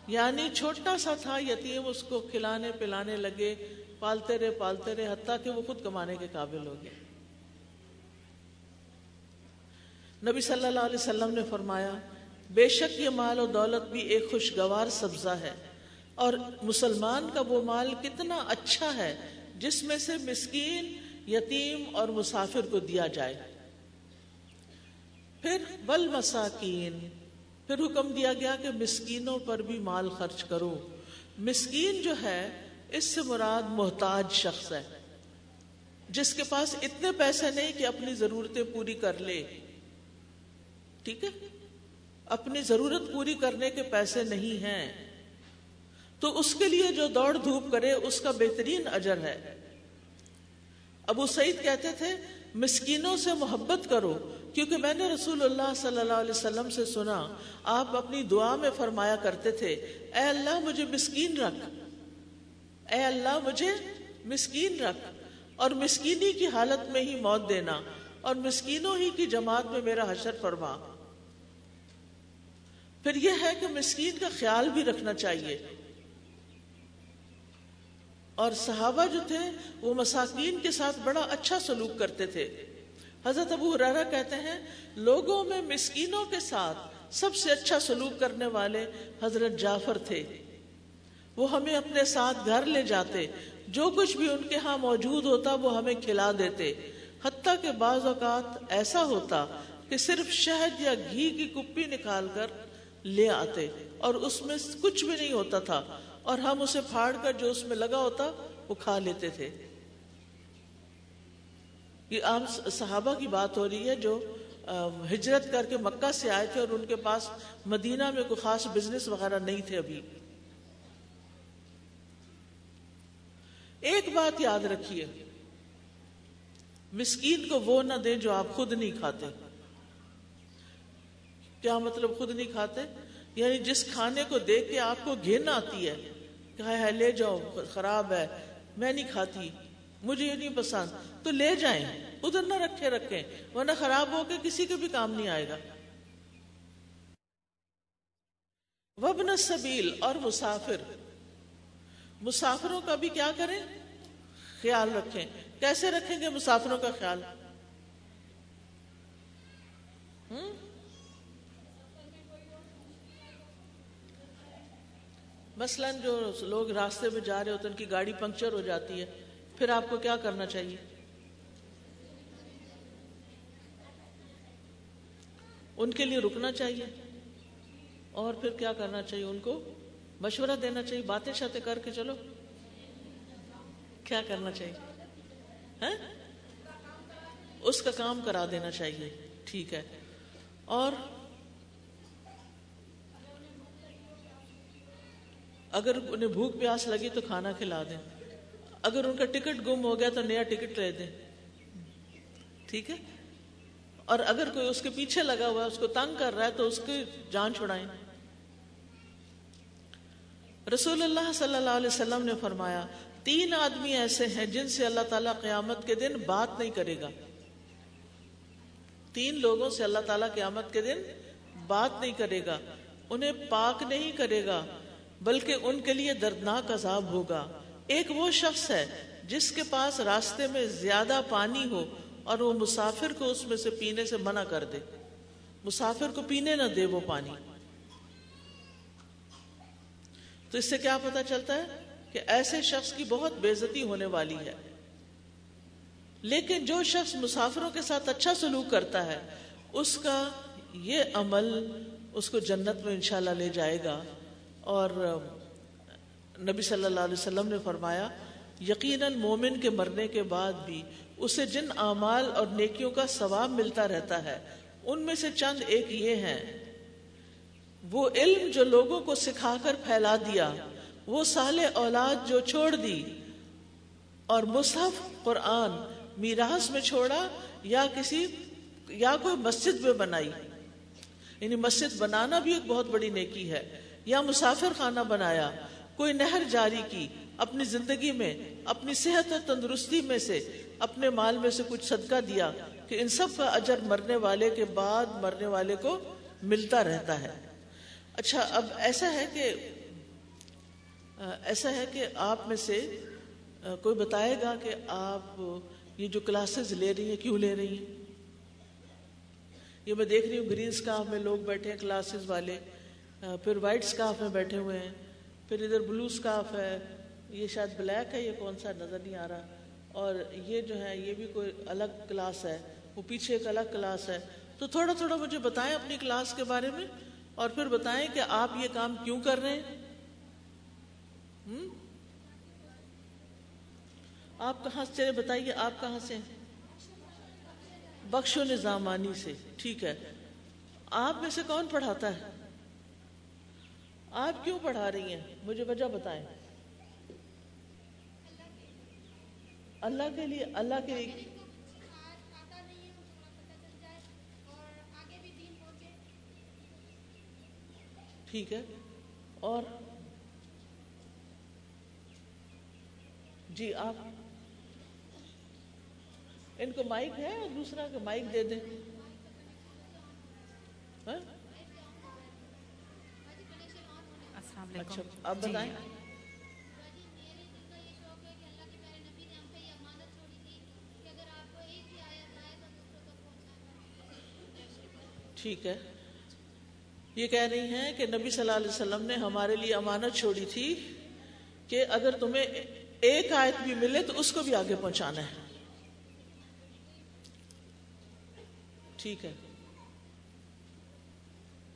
یعنی چھوٹا سا تھا یتیم، اس کو کھلانے پلانے لگے، پالتے رہے پالتے رہے، حتیٰ کہ وہ خود کمانے کے قابل ہو گئے نبی صلی اللہ علیہ وسلم نے فرمایا، بے شک یہ مال و دولت بھی ایک خوشگوار سبزہ ہے، اور مسلمان کا وہ مال کتنا اچھا ہے جس میں سے مسکین، یتیم اور مسافر کو دیا جائے۔ پھر بل مساکین پھر حکم دیا گیا کہ مسکینوں پر بھی مال خرچ کرو۔ مسکین جو ہے، اس سے مراد محتاج شخص ہے، جس کے پاس اتنے پیسے نہیں کہ اپنی ضرورتیں پوری کر لے۔ ٹھیک ہے؟ اپنی ضرورت پوری کرنے کے پیسے نہیں ہیں۔ تو اس کے لیے جو دوڑ دھوپ کرے، اس کا بہترین اجر ہے۔ ابو سعید کہتے تھے، مسکینوں سے محبت کرو، کیونکہ میں نے رسول اللہ صلی اللہ علیہ وسلم سے سنا، آپ اپنی دعا میں فرمایا کرتے تھے، اے اللہ مجھے مسکین رکھ۔ اے اللہ مجھے مسکین رکھ۔ اور مسکینی کی حالت میں ہی موت دینا، اور مسکینوں ہی کی جماعت میں میرا حشر فرما۔ پھر یہ ہے کہ مسکین کا خیال بھی رکھنا چاہیے۔ اور صحابہ جو تھے، وہ مساکین کے ساتھ بڑا اچھا سلوک کرتے تھے۔ حضرت ابو حرارہ کہتے ہیں، لوگوں میں مسکینوں کے ساتھ سب سے اچھا سلوک کرنے والے حضرت جعفر تھے۔ وہ ہمیں اپنے ساتھ گھر لے جاتے، جو کچھ بھی ان کے ہاں موجود ہوتا، وہ ہمیں کھلا دیتے۔ حتیٰ کہ بعض اوقات ایسا ہوتا کہ صرف شہد یا گھی کی کپی نکال کر لے آتے اور اس میں کچھ بھی نہیں ہوتا تھا اور ہم اسے پھاڑ کر جو اس میں لگا ہوتا وہ کھا لیتے تھے۔ یہ عام صحابہ کی بات ہو رہی ہے جو ہجرت کر کے مکہ سے آئے تھے اور ان کے پاس مدینہ میں کوئی خاص بزنس وغیرہ نہیں تھے ابھی۔ ایک بات یاد رکھیے، مسکین کو وہ نہ دیں جو آپ خود نہیں کھاتے۔ کیا مطلب خود نہیں کھاتے؟ یعنی جس کھانے کو دیکھ کے آپ کو گھن آتی ہے کہ لے جاؤ، خراب ہے، میں نہیں کھاتی، مجھے یہ نہیں پسند، تو لے جائیں، ادھر نہ رکھے، رکھیں، ورنہ خراب ہو کے کسی کے بھی کام نہیں آئے گا۔ وبن سبیل اور مسافر۔ مسافروں کا بھی کیا کریں؟ خیال رکھیں۔ کیسے رکھیں گے مسافروں کا خیال؟ ہوں مثلا جو لوگ راستے میں جا رہے ہوتے ہیں، ان کی گاڑی پنکچر ہو جاتی ہے، پھر آپ کو کیا کرنا چاہیے؟ ان کے لیے رکنا چاہیے، اور پھر کیا کرنا چاہیے؟ ان کو مشورہ دینا چاہیے، باتیں شاتیں کر کے چلو۔ کیا کرنا چاہیے؟ ہاں؟ اس کا کام کرا دینا چاہیے، ٹھیک ہے۔ اور اگر انہیں بھوک پیاس لگی تو کھانا کھلا دیں۔ اگر ان کا ٹکٹ گم ہو گیا تو نیا ٹکٹ لے دیں۔ ٹھیک ہے؟ اور اگر کوئی اس کے پیچھے لگا ہوا ہے، اس کو تنگ کر رہا ہے تو اس کی جان چھڑائیں۔ رسول اللہ صلی اللہ علیہ وسلم نے فرمایا، تین آدمی ایسے ہیں جن سے اللہ تعالیٰ قیامت کے دن بات نہیں کرے گا۔ تین لوگوں سے اللہ تعالیٰ قیامت کے دن بات نہیں کرے گا۔ انہیں پاک نہیں کرے گا۔ بلکہ ان کے لیے دردناک عذاب ہوگا۔ ایک وہ شخص ہے جس کے پاس راستے میں زیادہ پانی ہو اور وہ مسافر کو اس میں سے پینے سے منع کر دے۔ مسافر کو پینے نہ دے وہ پانی۔ تو اس سے کیا پتا چلتا ہے کہ ایسے شخص کی بہت بےزتی ہونے والی ہے۔ لیکن جو شخص مسافروں کے ساتھ اچھا سلوک کرتا ہے، اس کا یہ عمل اس کو جنت میں انشاءاللہ لے جائے گا۔ اور نبی صلی اللہ علیہ وسلم نے فرمایا، یقیناً مومن کے مرنے کے بعد بھی اسے جن اعمال اور نیکیوں کا ثواب ملتا رہتا ہے، ان میں سے چند ایک یہ ہیں۔ وہ علم جو لوگوں کو سکھا کر پھیلا دیا، وہ سال اولاد جو چھوڑ دی، اور مصحف، قرآن میراث میں چھوڑا، یا کسی، یا کوئی مسجد میں بنائی۔ یعنی مسجد بنانا بھی ایک بہت بڑی نیکی ہے۔ یا مسافر خانہ بنایا، کوئی نہر جاری کی، اپنی زندگی میں، اپنی صحت اور تندرستی میں سے، اپنے مال میں سے کچھ صدقہ دیا کہ ان سب کا اجر مرنے والے کے بعد مرنے والے کو ملتا رہتا ہے۔ اچھا اب ایسا ہے کہ، ایسا ہے کہ آپ میں سے کوئی بتائے گا کہ آپ یہ جو کلاسز لے رہی ہیں، کیوں لے رہی ہیں؟ یہ میں دیکھ رہی ہوں گرین اسکاف میں لوگ بیٹھے ہیں کلاسز والے۔ پھر وائٹ اسکاف میں بیٹھے ہوئے ہیں، پھر ادھر بلو اسکاف ہے، یہ شاید بلیک ہے، یہ کون سا نظر نہیں آ رہا۔ اور یہ جو ہے، یہ بھی کوئی الگ کلاس ہے، وہ پیچھے ایک الگ کلاس ہے۔ تو تھوڑا تھوڑا مجھے بتائیں اپنی کلاس کے بارے میں، اور پھر بتائیں کہ آپ یہ کام کیوں کر رہے ہیں؟ آپ کہاں سے؟ چلے بتائیے، آپ کہاں سے بخش و نظامانی سے، ٹھیک ہے۔ آپ میں سے کون پڑھاتا ہے؟ آپ کیوں پڑھا رہی ہیں؟ مجھے وجہ بتائیں۔ اللہ کے لیے، اللہ کے لیے۔ ٹھیک ہے۔ اور جی آپ۔ ان کو مائک ہے اور دوسرا کہ مائک دے دیں۔ ہاں؟ ہاں؟ اچھا آپ بتائیں۔ ٹھیک ہے۔ یہ کہہ رہی ہیں کہ نبی صلی اللہ علیہ وسلم نے ہمارے لیے امانت چھوڑی تھی کہ اگر تمہیں ایک آیت بھی ملے تو اس کو بھی آگے پہنچانا ہے۔ ٹھیک ہے۔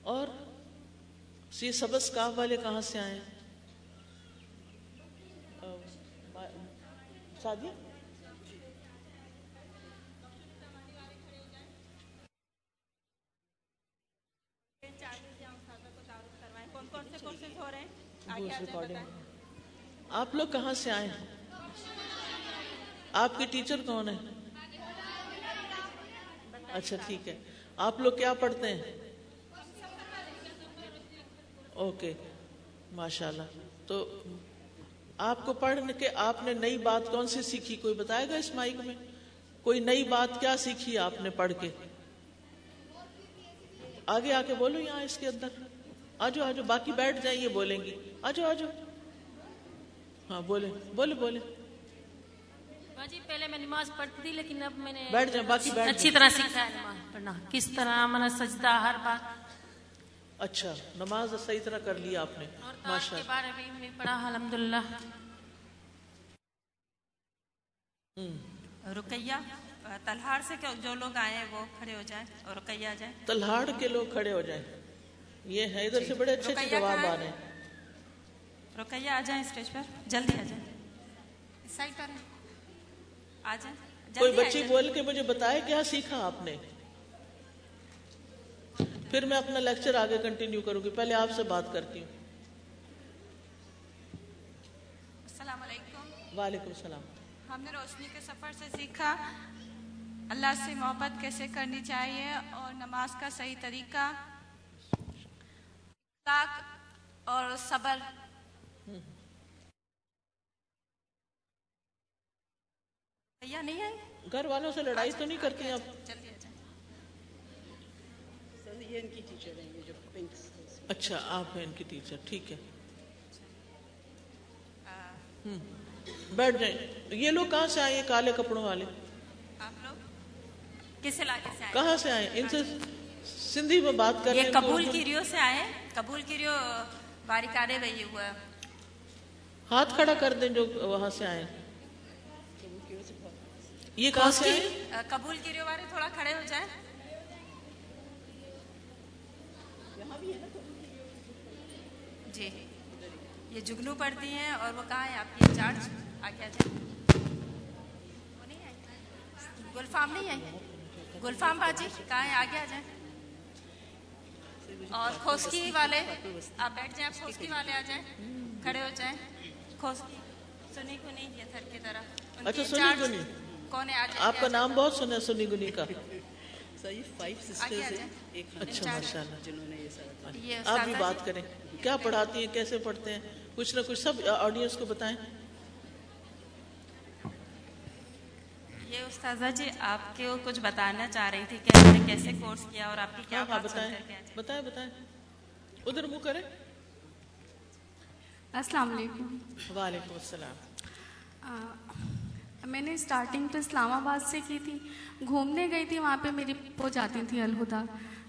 اور یہ سبز کاف والے کہاں سے آئے سادیا آپ لوگ کہاں سے آئے ہیں؟ آپ کے ٹیچر کون ہیں اچھا ٹھیک ہے۔ آپ لوگ کیا پڑھتے ہیں؟ اوکے ماشاء اللہ تو آپ کو پڑھ کے آپ نے نئی بات کون سی سیکھی؟ کوئی بتائے گا اس مائک میں؟ کوئی نئی بات کیا سیکھی آپ نے پڑھ کے؟ آگے آ کے بولو یہاں اس کے اندر۔ آجو آجو باقی بیٹھ جائیں یہ بولیں گی۔ آجو آجو۔ ہاں بولے بولے بولے
جی پہلے میں نماز پڑھتی تھی لیکن اب میں نے
بیٹھ جائیں باقی بیٹھ
اچھی طرح سیکھا ہے نماز پڑھنا۔ کس طرح نے سجدہ ہر بات
اچھا نماز صحیح طرح کر لی آپ نے ماشاء
کے بارے میں بھی پڑھا الحمد للہ
اللہ
رقیہ تلہاڑ سے جو لوگ آئے وہ کھڑے ہو جائیں اور رقیہ جائیں۔
تلہاڑ کے لوگ کھڑے ہو جائیں۔ یہ ہے ادھر سے بڑے اچھے اچھے جواب آ
ہے؟
رہے ہیں۔
رقیہ آ جائیں اسٹیج پر جلدی آ جائیں۔ ہیں آ جائیں
کوئی بچی بول کے مجھے بتائے کیا سیکھا آپ نے؟ پھر میں اپنا لیکچر آگے کنٹینیو کروں گی. پہلے آپ سے بات کرتی ہوں.
السلام علیکم.
وعلیکم السلام.
ہم نے روشنی کے سفر سے سیکھا اللہ سے محبت کیسے کرنی چاہیے اور نماز کا صحیح طریقہ اور صبر۔ نہیں آئی
گھر والوں سے لڑائی تو نہیں کرتی آپ؟
جلدی آ جائیں
اچھا آپ ہیں ان کی ٹیچر ٹھیک ہے۔ ہم، بیٹھ جائیں۔ یہ لوگ کہاں سے آئے یہ کالے کپڑوں والے۔
آپ لوگ؟ کس علاقے سے آئے؟
کہاں سے آئے؟ ان سے سندھی میں بات کر رہے
یہ
ہیں
قبول
اردو-
کی ریو سے آئے؟ قبول کی ریو باریکارے وہی ہوا۔ ہے
ہاتھ کھڑا کر دیں جو وہاں سے آئے۔ یہ کہاں سے آئے؟
قبول کی ریو والے تھوڑا کھڑے ہو جائیں۔ جی۔ یہ جگنو پڑھتی ہیں اور وہ کہاں ہے آپ کی انچارج آگے آ جائیں وہ نہیں آئی۔ گلفام نہیں آئی۔ گلفام باجی کہاں ہے؟ آگے آ جائیں۔ اور کھوسکی والے آپ بیٹھ جائیں کھوسکی والے آ جائیں۔ کھڑے ہو جائیں۔ کھوسکی سنی نہیں یہ تھر کی طرح۔
اچھا، سنی گنی۔
کون ہے؟ آ جائیں
آپ کا نام بہت سنا ہے سنی گنی کا۔
آگے آ جائیں۔
اچھا ماشاء اللہ
یہ
آپ بھی بات کریں۔ کیا پڑھاتی ہیں کیسے پڑھتے ہیں؟ کچھ نہ کچھ سب آڈینس کو بتائیں۔
یہ استاذہ جی آپ کو کچھ بتانا چاہ رہی تھی کہ آپ نے کیسے کورس کیا اور آپ کی کیا
ہاں ہاں بتائیں۔
کے
بتائیں بتائیں۔ ادھر منہ کریں۔
السلام علیکم۔
وعلیکم السلام۔
میں نے اسٹارٹنگ تو اسلام آباد سے کی تھی۔ گھومنے گئی تھی وہاں پہ میری پو جاتی تھی الہدا۔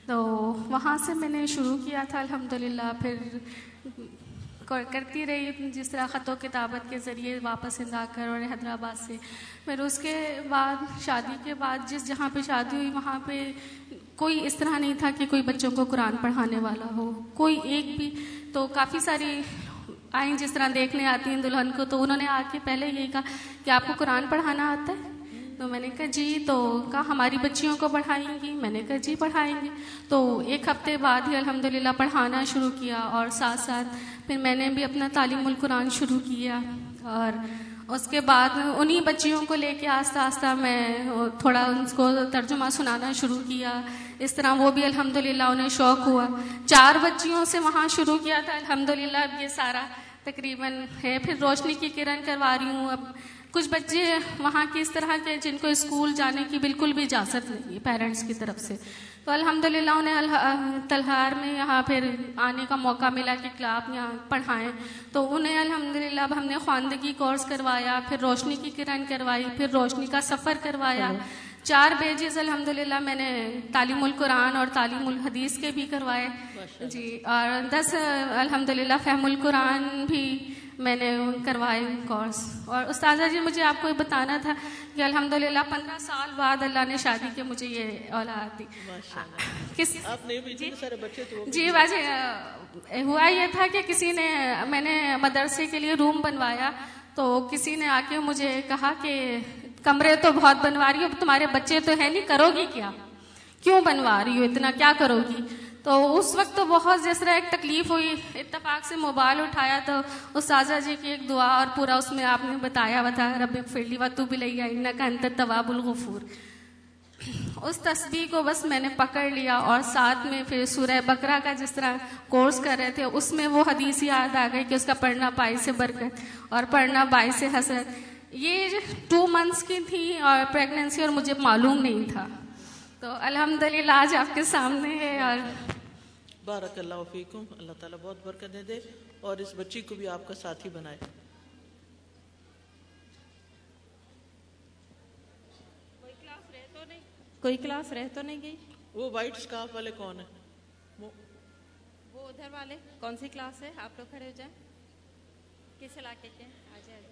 تو وہاں سے میں نے شروع کیا تھا، الحمدللہ، پھر کرتی رہی جس طرح خط و کتابت کے ذریعے واپس ہندا کر اور حیدرآباد سے۔ پھر اس کے بعد، شادی کے بعد، جس جہاں پہ شادی ہوئی، وہاں پہ کوئی اس طرح نہیں تھا کہ کوئی بچوں کو قرآن پڑھانے والا ہو۔ کوئی ایک بھی۔ تو کافی ساری آئیں جس طرح دیکھنے آتی ہیں دلہن کو۔ تو انہوں نے آ کے پہلے یہی کہا کہ آپ کو قرآن پڑھانا آتا ہے؟ تو میں نے کہا جی تو کہا، ہماری بچیوں کو پڑھائیں گی. میں نے کہا جی پڑھائیں گے. تو ایک ہفتے بعد ہی الحمدللہ پڑھانا شروع کیا اور ساتھ ساتھ پھر میں نے بھی اپنا تعلیم القرآن شروع کیا اور اس کے بعد انہی بچیوں کو لے کے آہستہ آہستہ میں تھوڑا ان کو ترجمہ سنانا شروع کیا۔ اس طرح وہ بھی الحمدللہ انہیں شوق ہوا۔ چار بچیوں سے وہاں شروع کیا تھا، الحمدللہ اب یہ سارا تقریباً ہے۔ پھر روشنی کی کرن کروا رہی ہوں۔ اب کچھ بچے وہاں کی اس طرح کے جن کو اسکول جانے کی بالکل بھی اجازت نہیں ہے پیرنٹس کی طرف سے۔ تو الحمدللہ انہیں الح- تلہار میں یہاں پھر آنے کا موقع ملا کہ کلاب یہاں پڑھائیں۔ تو انہیں الحمدللہ اب ہم نے خواندگی کورس کروایا پھر روشنی کی کرن کروائی پھر روشنی کا سفر کروایا۔ چار بیجز الحمدللہ میں نے تعلیم القرآن اور تعلیم الحدیث کے بھی کروائے۔ جی اور دس الحمدللہ فہم القرآن بھی میں نے کروائے کورس اور استاذہ جی مجھے آپ کو یہ بتانا تھا کہ الحمدللہ پندرہ سال بعد اللہ نے شادی کے مجھے یہ اولاد دی. کس جی واجہ ہوا یہ تھا کہ کسی نے میں نے مدرسے کے لیے روم بنوایا تو کسی نے آ کے مجھے کہا کہ کمرے تو بہت بنوا رہی ہو تمہارے بچے تو ہے نہیں کرو گی کیا؟ کیوں بنوا رہی ہو؟ اتنا کیا کرو گی؟ تو اس وقت تو بہت جس طرح ایک تکلیف ہوئی، اتفاق سے موبائل اٹھایا تو استاذہ جی کی ایک دعا اور پورا اس میں آپ نے بتایا ہوا تھا رب فرلی و تو بھی لے نہ کا انتر طواب الغفور۔ اس تسبیح کو بس میں نے پکڑ لیا اور ساتھ میں پھر سورہ بکرا کا جس طرح کورس کر رہے تھے، اس میں وہ حدیث یاد آ گئی کہ اس کا پڑھنا پائی سے برکت اور پڑھنا بائی سے حسرت۔ یہ ٹو منتھس کی تھی اور پریگنینسی اور مجھے معلوم نہیں تھا۔ تو الحمد للہ آج
آپ کے سامنے ہے اور بارک اللہ فیکم اللہ تعالیٰ بہت برکت دے اور اس بچی
کو بھی آپ کا ساتھی بنائے۔
کوئی کلاس رہ تو نہیں؟ گئی؟ وہ
وائٹ اسکارف والے کون ہیں؟ وہ ادھر والے کون سی کلاس ہے؟ آپ لوگ کھڑے ہو جائیں۔ کس علاقے کے
آ جائیں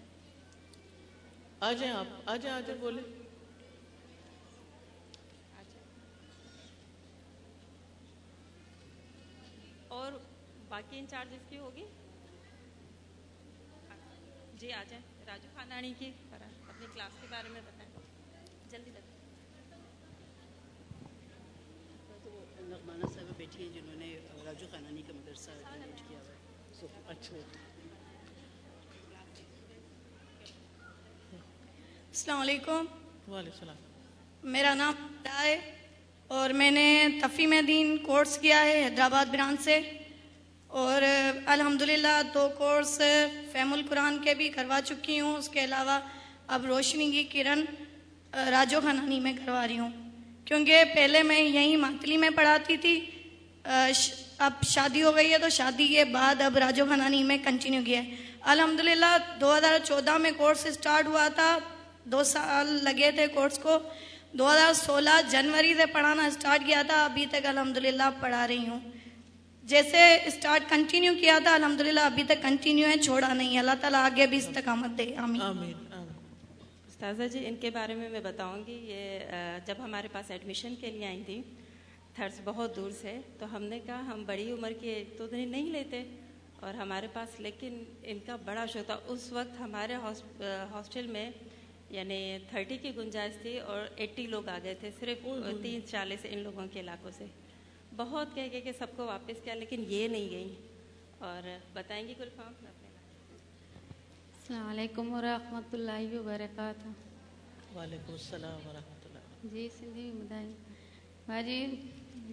آ جائیں آپ آ جائیں آ
جائیں بولیں۔ اور باقی انچارجز کی ہوگی؟ جی آ جائیں. راجو خانانی کی اپنی کلاس کے بارے میں بتائیں. جلدی بتائیں
نغمانہ بیٹھی ہیں جنہوں نے راجو خانانی کا مدرسہ کیا اچھا۔ السلام علیکم۔ وعلیکم
السلام۔
میرا
نام ہے۔
اور میں نے تفیم دین کورس کیا ہے، حیدرآباد بران سے۔ اور الحمدللہ دو کورس فیم القرآن کے بھی کروا چکی ہوں۔ اس کے علاوہ اب روشنی کی کرن راجو خنانی میں کروا رہی ہوں۔ کیونکہ پہلے میں یہیں ماتلی میں پڑھاتی تھی اب شادی ہو گئی ہے تو شادی کے بعد اب راجو خنانی میں کنٹینیو کیا ہے۔ الحمدللہ دو ہزار چودہ میں کورس اسٹارٹ ہوا تھا۔ دو سال لگے تھے کورس کو۔ دو ہزار سولہ جنوری سے پڑھانا اسٹارٹ کیا تھا، ابھی تک الحمدللہ پڑھا رہی ہوں۔ جیسے اسٹارٹ کنٹینیو کیا تھا، الحمدللہ ابھی تک کنٹینیو ہے، چھوڑا نہیں۔ اللہ تعالیٰ آگے بھی استقامت دے۔ آمین۔ استاذہ
جی ان
کے بارے میں میں بتاؤں گی، یہ جب ہمارے پاس ایڈمیشن کے لیے آئی تھیں تھرس بہت دور سے، تو ہم نے کہا، ہم بڑی عمر کے تو نہیں لیتے۔ اور ہمارے پاس لیکن ان کا بڑا شوق تھا۔ اس وقت ہمارے ہاسٹل میں یعنی تھرٹی کی گنجائش تھی اور ایٹی لوگ آ گئے تھے صرف تین چالیس ان لوگوں کے علاقوں سے۔ بہت کہہ گئے کہ سب کو واپس کیا لیکن یہ نہیں گئی اور بتائیں گی گلفام السلام علیکم
ورحمۃ اللہ وبرکاتہ۔
وعلیکم السلام ورحمۃ
اللہ جی سندھی بدائیں جی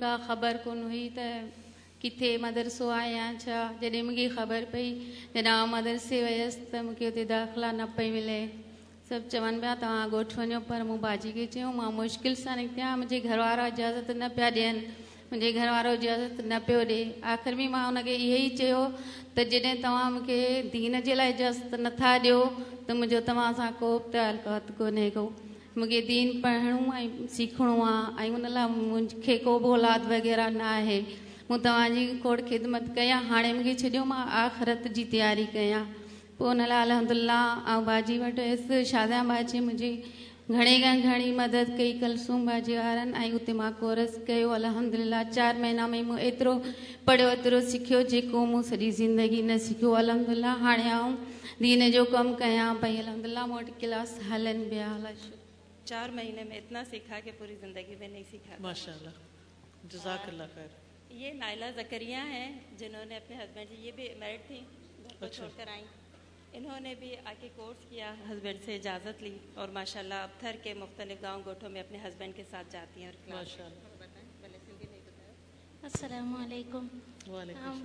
کا خبر کون ہوئی تو کتنے مدرسہ یا جی خبر پی جاؤ مدرسے ویسے تو داخلہ نہ پی ملے سب چون پہ تا گوٹ ونو پر باجی کے چھ مشکل سے نکتی ہاں مجھے گھروارا اجازت نہ پہ دے گھر اجازت نہ پہ دے آخر بھی ان کے یہ تو جی تمام دین کے اجازت نتھا دا کو ترک کو مجھے دین پڑھو سیکھو کوئی اولاد وغیرہ نہ وہ تعلی خدمت کریں ہاں مجھے چھ آخرت کی تیاری کریں الحمد اللہ اور باجی ویسے شادیاں باجی مجھے گھنے کا گھنی مدد کئی کلسم باجی والا اتنے کورس کیا الحمد للہ چار مہینہ میں ایترو پڑھو ایترو سیکیو الحمد اللہ ہاں آؤں دین جو
کم کیاں بھائی الحمد اللہ مٹ کلن پیا چار مہینوں میں اتنا
سیکھا کہ یہ
نائلہ زکریہ ہیں جنہوں نے اپنے ہسبینڈ سے یہ بھی میرڈ تھیں گھر
کو
اچھا۔ چھوڑ کر آئیں۔ انہوں نے بھی آ کے کورس کیا ہسبینڈ سے اجازت لی اور ماشاء اللہ اب تھر کے مختلف گاؤں گوٹھوں میں اپنے ہسبینڈ کے
ساتھ
جاتی ہیں اور ماشاء السلام
علیکم۔
وعلیکم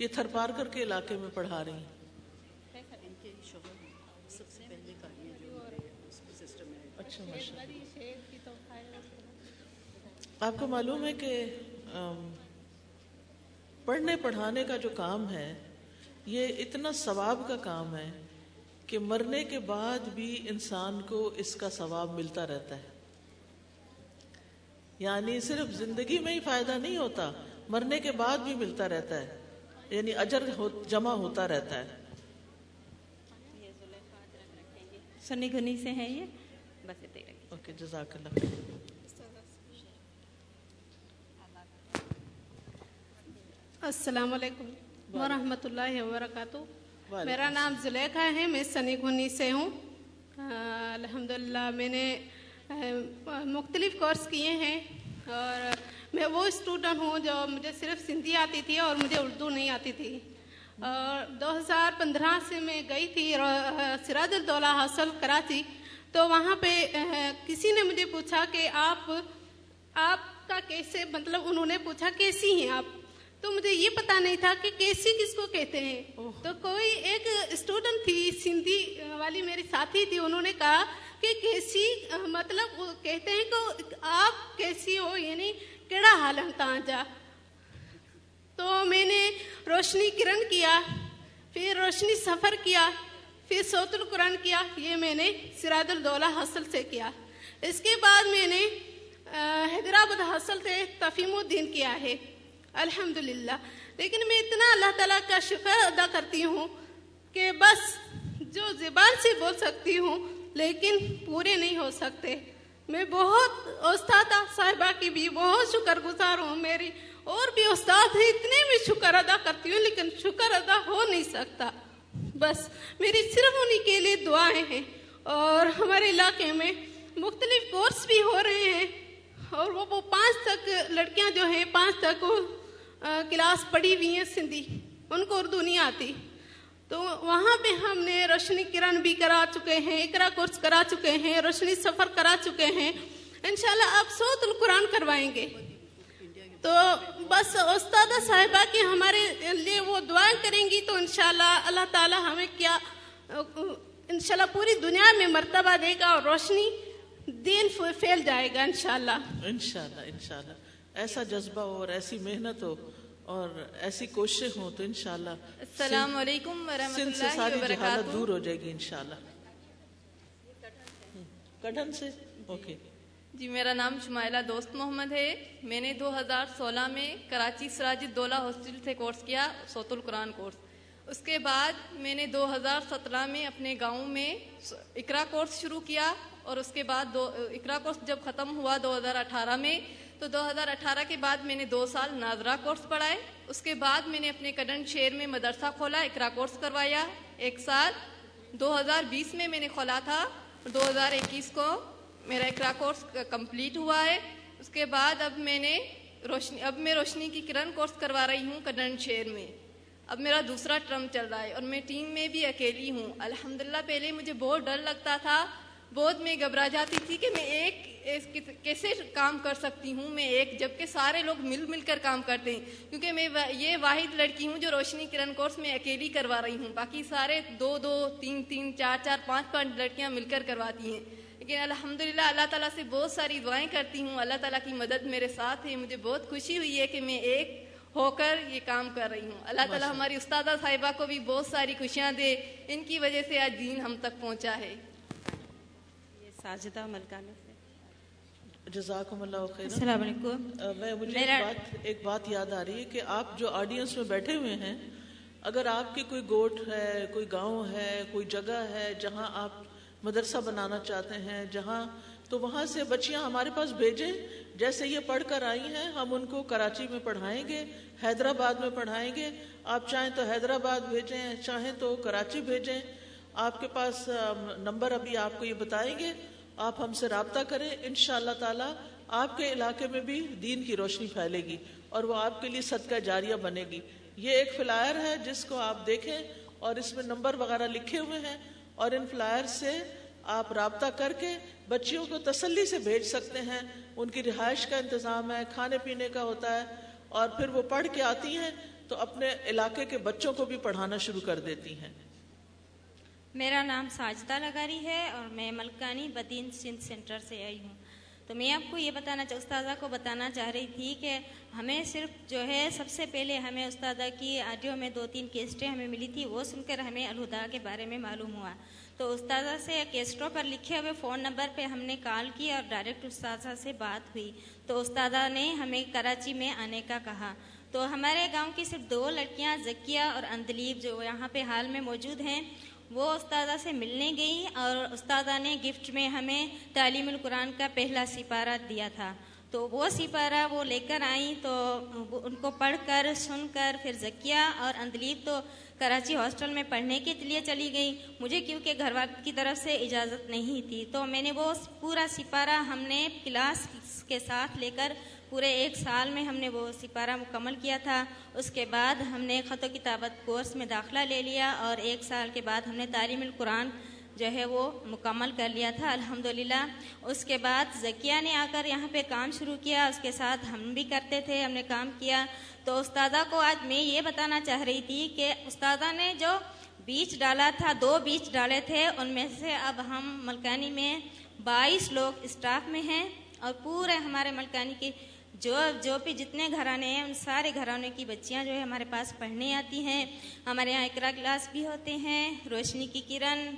یہ
تھرپار کر کے علاقے میں پڑھا رہی ہیں آپ کو معلوم ہے کہ پڑھنے پڑھانے کا جو کام ہے یہ اتنا ثواب کا کام ہے کہ مرنے کے بعد بھی انسان کو اس کا ثواب ملتا رہتا ہے۔ یعنی صرف زندگی میں ہی فائدہ نہیں ہوتا مرنے کے بعد بھی ملتا رہتا ہے۔
یعنی اجر جمع ہوتا رہتا ہے۔ سنی گھنی سے ہیں یہ؟ بس اوکے
جزاک اللہ۔
السلام علیکم ورحمۃ اللہ وبرکاتہ۔ میرا نام زلیخا ہے، میں سنی گھنی سے ہوں۔ الحمد للہ میں نے مختلف کورس کیے ہیں اور میں وہ اسٹوڈنٹ ہوں جو مجھے صرف سندھی آتی تھی اور مجھے اردو نہیں آتی تھی۔ اور دو ہزار پندرہ سے میں گئی تھی سراج الدولہ حاصل کراچی تو وہاں پہ کسی نے مجھے پوچھا کہ آپ آپ کا کیسے مطلب انہوں نے پوچھا کیسی ہیں آپ؟ تو مجھے یہ پتا نہیں تھا کہ کیسی کس کو کہتے ہیں۔ تو کوئی ایک اسٹوڈنٹ تھی سندھی والی میری ساتھی تھی انہوں نے کہا کہ کیسی مطلب کہتے ہیں کہ آپ کیسی ہو یعنی کیڑا حال ہے تاں جا۔ تو میں نے روشنی کرن کیا پھر روشنی سفر کیا پھر سوت القرآن کیا یہ میں نے سراج الدولہ حاصل سے کیا۔ اس کے بعد میں نے حیدرآباد حاصل سے تفیم الدین کیا ہے۔ الحمدللہ۔ لیکن میں اتنا اللہ تعالیٰ کا شکر ادا کرتی ہوں کہ بس جو زبان سے بول سکتی ہوں، لیکن پورے نہیں ہو سکتے۔ میں بہت استاد صاحبہ کی بھی بہت شکر گزار ہوں، میری اور بھی استاد ہیں، اتنے بھی شکر ادا کرتی ہوں، لیکن شکر ادا ہو نہیں سکتا۔ بس میری صرف انہی کے لیے دعائیں ہیں۔ اور ہمارے علاقے میں مختلف کورس بھی ہو رہے ہیں، اور وہ وہ پانچ تک لڑکیاں جو ہیں، پانچ تک وہ کلاس پڑھی ہوئی ہیں سندھی، ان کو اردو نہیں آتی۔ تو وہاں پہ ہم نے روشنی کرن بھی کرا چکے ہیں، اقرا کورس کرا چکے ہیں، روشنی سفر کرا چکے ہیں۔ انشاءاللہ آپ سوت القرآن کروائیں گے۔ تو بس استاد صاحبہ کی ہمارے لیے وہ دعائیں کریں گی تو انشاءاللہ اللہ تعالی ہمیں کیا، انشاءاللہ پوری دنیا میں مرتبہ دے گا اور روشنی دین پھیل جائے گا انشاءاللہ۔
انشاءاللہ انشاءاللہ۔ ایسا جذبہ ہو اور ایسی محنت ہو۔ اور ایسی کوششیں ہوں تو انشاءاللہ
السلام علیکم ورحمۃ
سندھ سے
اللہ
ساری جہالت دور ہو جائے گی انشاءاللہ۔ کڈھن سے؟ اوکے۔
جی میرا نام شمائلہ دوست محمد ہے۔ میں نے دو ہزار سولہ میں کراچی سراج الدولہ ہاسٹل سے کورس کیا سوت القرآن کورس۔ اس کے بعد میں نے دو ہزار سترہ میں اپنے گاؤں میں اقرا کورس شروع کیا اور اس کے بعد دو اقرا کورس جب ختم ہوا دو ہزار اٹھارہ میں تو دو ہزار اٹھارہ کے بعد میں نے دو سال ناظرہ کورس پڑھائے۔ اس کے بعد میں نے اپنے کڈن شہر میں مدرسہ کھولا، اقرا کورس کروایا۔ ایک سال، دو ہزار بیس میں میں نے کھولا تھا دو ہزار اکیس کو میرا اقرا کورس کمپلیٹ ہوا ہے۔ اس کے بعد اب میں نے روشنی، اب میں روشنی کی کرن کورس کروا رہی ہوں کڈن شہر میں۔ اب میرا دوسرا ٹرم چل رہا ہے اور میں ٹیم میں بھی اکیلی ہوں۔ الحمدللہ، پہلے مجھے بہت ڈر لگتا تھا بہت میں گھبرا جاتی تھی کہ میں ایک کیسے کام کر سکتی ہوں میں ایک جبکہ سارے لوگ مل مل کر کام کرتے ہیں۔ کیونکہ میں یہ واحد لڑکی ہوں جو روشنی کرن کورس میں اکیلی کروا رہی ہوں۔ باقی سارے دو دو تین تین چار چار پانچ پانچ لڑکیاں مل کر کرواتی ہیں۔ لیکن الحمدللہ اللہ تعالیٰ سے بہت ساری دعائیں کرتی ہوں۔ اللہ تعالیٰ کی مدد میرے ساتھ ہے۔ مجھے بہت خوشی ہوئی ہے کہ میں ایک ہو کر یہ کام کر رہی ہوں۔ اللہ تعالیٰ ہماری استادہ صاحبہ کو بھی بہت ساری خوشیاں دے۔ ان کی وجہ سے آج دین ہم تک پہنچا ہے۔
ساجدہ ملکانہ سے۔
جزاکم اللہ خیر
السلام علیکم۔
میں مجھے
میرا-
ایک بات ایک بات یاد آ رہی ہے کہ آپ جو آڈینس میں بیٹھے ہوئے ہیں اگر آپ کی کوئی گوٹ ہے کوئی گاؤں ہے کوئی جگہ ہے جہاں آپ مدرسہ بنانا چاہتے ہیں جہاں تو وہاں سے بچیاں ہمارے پاس بھیجیں جیسے یہ پڑھ کر آئی ہیں ہم ان کو کراچی میں پڑھائیں گے حیدرآباد میں پڑھائیں گے۔ آپ چاہیں تو حیدرآباد بھیجیں چاہیں تو کراچی بھیجیں۔ آپ کے پاس نمبر ابھی آپ کو یہ بتائیں گے۔ آپ ہم سے رابطہ کریں ان شاء اللہ تعالیٰ آپ کے علاقے میں بھی دین کی روشنی پھیلے گی اور وہ آپ کے لیے صدقہ جاریہ بنے گی۔ یہ ایک فلائر ہے جس کو آپ دیکھیں اور اس میں نمبر وغیرہ لکھے ہوئے ہیں اور ان فلائر سے آپ رابطہ کر کے بچیوں کو تسلی سے بھیج سکتے ہیں۔ ان کی رہائش کا انتظام ہے، کھانے پینے کا ہوتا ہے اور پھر وہ پڑھ کے آتی ہیں تو اپنے علاقے کے بچوں کو بھی پڑھانا شروع کر دیتی ہیں۔
میرا نام ساجدہ لگاری ہے اور میں ملکانی بدین سندھ سینٹر سے آئی ہوں۔ تو میں آپ کو یہ بتانا چاہ استاذہ کو بتانا چاہ رہی تھی کہ ہمیں صرف جو ہے سب سے پہلے ہمیں استاذہ کی آڈیو میں دو تین کیسٹیں ہمیں ملی تھی، وہ سن کر ہمیں الہدا کے بارے میں معلوم ہوا۔ تو استاذہ سے کیسٹوں پر لکھے ہوئے فون نمبر پہ ہم نے کال کی اور ڈائریکٹ استاذہ سے بات ہوئی۔ تو استاذہ نے ہمیں کراچی میں آنے کا کہا۔ تو ہمارے گاؤں کی صرف دو لڑکیاں، زکیہ اور اندلیب جو یہاں پہ حال میں موجود ہیں وہ استادہ سے ملنے گئی اور استادہ نے گفٹ میں ہمیں تعلیم القرآن کا پہلا سپارہ دیا تھا۔ تو وہ سپارہ وہ لے کر آئیں تو ان کو پڑھ کر، سن کر، پھر زکیہ اور اندلیب تو کراچی ہاسٹل میں پڑھنے کے لیے چلی گئی مجھے کیونکہ گھر والوں کی طرف سے اجازت نہیں تھی، تو میں نے وہ پورا سپارہ ہم نے کلاس کے ساتھ لے کر پورے ایک سال میں ہم نے وہ سپارہ مکمل کیا تھا۔ اس کے بعد ہم نے خط و کتابت کورس میں داخلہ لے لیا اور ایک سال کے بعد ہم نے تعلیم القرآن جو ہے وہ مکمل کر لیا تھا۔ الحمدللہ، اس کے بعد ذکیہ نے آ کر یہاں پہ کام شروع کیا۔ اس کے ساتھ ہم بھی کرتے تھے، ہم نے کام کیا۔ تو استادہ کو آج میں یہ بتانا چاہ رہی تھی کہ استادہ نے جو بیچ ڈالا تھا، دو بیچ ڈالے تھے، ان میں سے اب ہم ملکانی میں بائیس لوگ اسٹاف میں ہیں اور پورے ہمارے ملکانی کی جو جو بھی جتنے گھرانے ہیں، ان سارے گھرانوں کی بچیاں جو ہے ہمارے پاس پڑھنے آتی ہیں۔ ہمارے یہاں اقرا کلاس بھی ہوتے ہیں، روشنی کی کرن،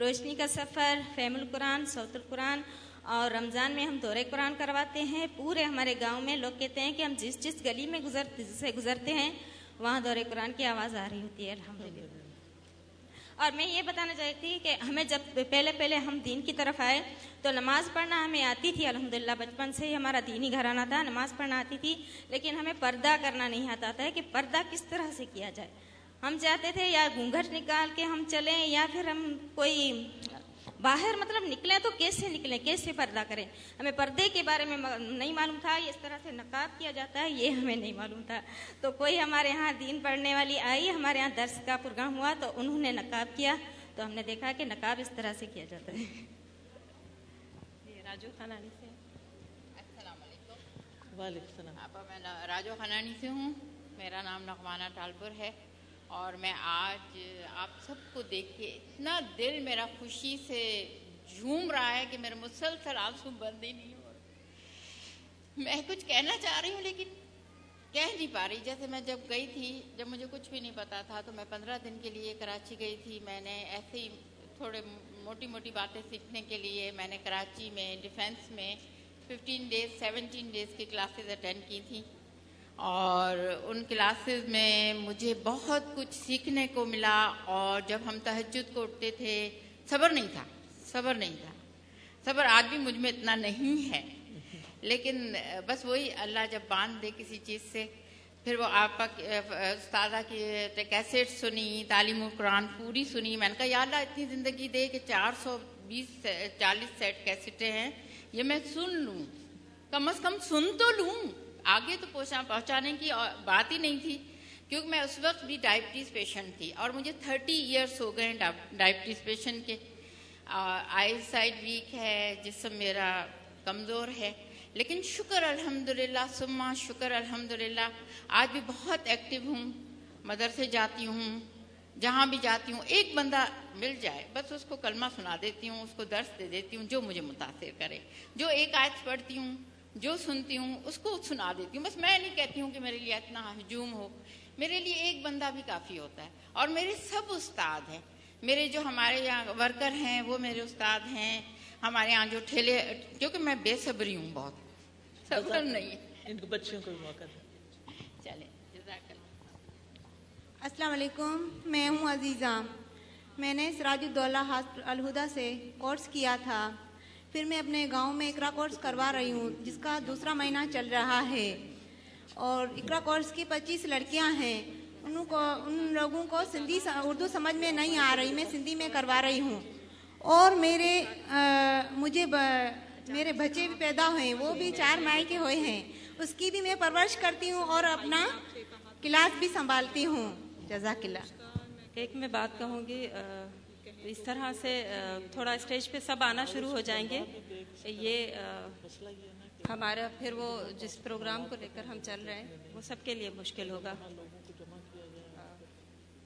روشنی کا سفر فیم القرآن سعود القرآن اور رمضان میں ہم دورے قرآن کرواتے ہیں۔ پورے ہمارے گاؤں میں لوگ کہتے ہیں کہ ہم جس جس گلی میں گزر، سے گزرتے ہیں، وہاں دورے قرآن کی آواز آ رہی ہوتی ہے۔ الحمد للہ اور میں یہ بتانا چاہتی تھی کہ ہمیں جب پہلے پہلے ہم دین کی طرف آئے تو نماز پڑھنا ہمیں آتی تھی، الحمدللہ بچپن سے ہی ہمارا دینی گھرانہ تھا، نماز پڑھنا آتی تھی، لیکن ہمیں پردہ کرنا نہیں آتا تھا کہ پردہ کس طرح سے کیا جائے۔ ہم چاہتے تھے یا گھونگھٹ نکال کے ہم چلیں یا پھر ہم کوئی باہر مطلب نکلیں تو کیسے نکلیں کیسے پردہ کریں؟ ہمیں پردے کے بارے میں نہیں معلوم تھا اس طرح سے نقاب کیا جاتا ہے یہ ہمیں نہیں معلوم تھا۔ تو کوئی ہمارے ہاں دین پڑھنے والی آئی ہمارے ہاں درس کا پروگرام
ہوا تو انہوں
نے نقاب
کیا۔ تو ہم نے دیکھا کہ نقاب اس طرح سے کیا جاتا ہے۔ جی، راجو خانانی سے۔ السلام علیکم۔ وعلیکم السلام۔ آپ میں راجو خانانی سے ہوں۔ میرا نام نغمانہ ٹالپور ہے۔ اور میں آج آپ سب کو دیکھ کے اتنا دل میرا خوشی سے جھوم رہا ہے کہ میرے مسلسل آنسو بند ہی نہیں ہو رہے۔ میں کچھ کہنا چاہ رہی ہوں لیکن کہہ نہیں پا رہی۔ جیسے میں جب گئی تھی، جب مجھے کچھ بھی نہیں پتا تھا، تو میں پندرہ دن کے لیے کراچی گئی تھی۔ میں نے ایسے ہی تھوڑے موٹی موٹی باتیں سیکھنے کے لیے میں نے کراچی میں ڈیفینس میں ففٹین ڈیز سیونٹین ڈیز کی کلاسز اٹینڈ کی تھیں۔ اور ان کلاسز میں مجھے بہت کچھ سیکھنے کو ملا اور جب ہم تہجد کو اٹھتے تھے، صبر نہیں تھا، صبر نہیں تھا۔ صبر آج بھی مجھ میں اتنا نہیں ہے۔ لیکن بس وہی اللہ جب باندھ دے کسی چیز سے، پھر وہ آپ کا استادہ کی کیسٹ سنی، تعلیم قرآن پوری سنی۔ میں نے کہا، یا اللہ، اتنی زندگی دے کہ چار سو بیس چالیس سیٹ کیسٹیں ہیں، یہ میں سن لوں۔ کم از کم سن تو لوں۔ آگے تو پہنچانے کی بات ہی نہیں تھی، کیونکہ میں اس وقت بھی ڈائبٹیز پیشنٹ تھی اور مجھے تھرٹی ایئرس ہو گئے ہیں ڈائبٹیز پیشنٹ کے۔ آئی سائڈ ویک ہے، جسم میرا کمزور ہے۔ لیکن شکر الحمد للہ سما شکر الحمد للہ آج بھی بہت ایکٹیو ہوں۔ مدرسے جاتی ہوں، جہاں بھی جاتی ہوں، ایک بندہ مل جائے، بس اس کو کلمہ سنا دیتی ہوں، اس کو درس دے دیتی ہوں، جو مجھے متاثر کرے۔ جو ایک آیت پڑھتی ہوں جو سنتی ہوں اس کو سنا دیتی ہوں۔ بس میں نہیں کہتی ہوں کہ میرے لیے اتنا ہجوم ہو۔ میرے لیے ایک بندہ بھی کافی ہوتا
ہے۔ اور میرے سب استاد ہیں۔
میرے جو
ہمارے یہاں ورکر ہیں وہ میرے استاد ہیں۔ ہمارے یہاں جو ٹھیلے کیونکہ میں بے صبری ہوں بہت۔ صبر نہیں۔ ان کو بچوں کو موقع السلام علیکم میں ہوں عزیزہ۔ میں نے سراج الدولہ الہدا سے کورس کیا تھا۔ پھر میں اپنے گاؤں میں اکرا کورس کروا رہی ہوں جس کا دوسرا مہینہ چل رہا ہے۔ اور اکرا کورس کی پچیس لڑکیاں ہیں ان کو ان لوگوں کو سندھی اردو سمجھ میں نہیں آ رہی میں سندھی میں کروا رہی ہوں۔ اور
میرے آ, مجھے ب, میرے بچے بھی پیدا ہوئے ہیں وہ بھی چار مائی کے ہوئے ہیں۔ اس کی بھی میں پرورش کرتی ہوں اور اپنا کلاس بھی سنبھالتی ہوں۔ جزاک اللہ۔ ایک میں بات کہوں گی آ, اس طرح سے تھوڑا اسٹیج پہ سب آنا شروع ہو جائیں گے۔
یہ ہمارا پھر وہ جس پروگرام کو لے کر ہم چل رہے
ہیں وہ سب کے لیے مشکل ہوگا۔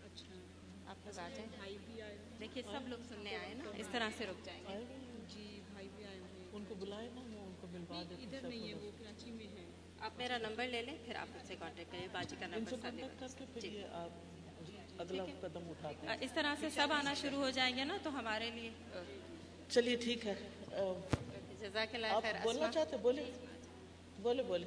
اچھا، آپ لوگ آ جائیں۔ دیکھیے سب لوگ سننے آئے نا اس
طرح
سے
رک جائیں گے۔ آپ میرا نمبر لے لیں پھر
آپ مجھ سے کانٹیکٹ کریں باجی کا نمبر ساتھ اگلا قدم اٹھاتے ہیں۔
اس طرح سے سب
آنا
شروع
ہو
جائیں
گے
نا تو ہمارے لیے۔
چلیے ٹھیک ہے۔ جزاک اللہ خیر بولنا چاہتے بولے۔ بولے بولے۔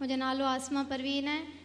مجھے نالو آسما پروین ہے۔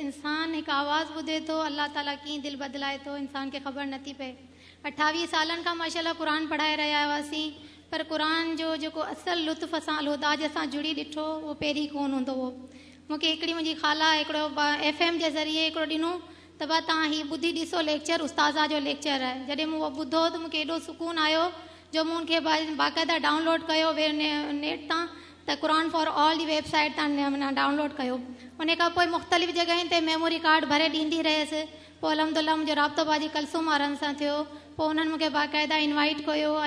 انسان ایک آواز بدے تو اللہ تعالیٰ کی دل بدلائے تو انسان کے خبر نتی پہ اٹھ سال ماشاء اللہ قرآن پڑھائی رہاس پر قرآن جو اصل لطف لاجہ جڑی دھٹو وہ پہر کون ہوں ہوی خالہ ایف ایم کے ذریعے دنوں ہاں بدھی لیکچر، استاذہ جو لیکچر ہے۔ جی وہ بدھو تو ایسے سکون آیا جو ان کے باقاعدہ ڈاؤن لوڈ کر نیٹ تا تو قرآن فار آل ہی ویبسائٹ تا ماؤنلڈ کرنے کا مختلف جگہوں پر میموری کارڈ بھرے ڈی رہس تو الحمد الم جو رابطوں باجی کلسوم آن سے تھوڑی تو انقاعدہ انوائٹ ہوا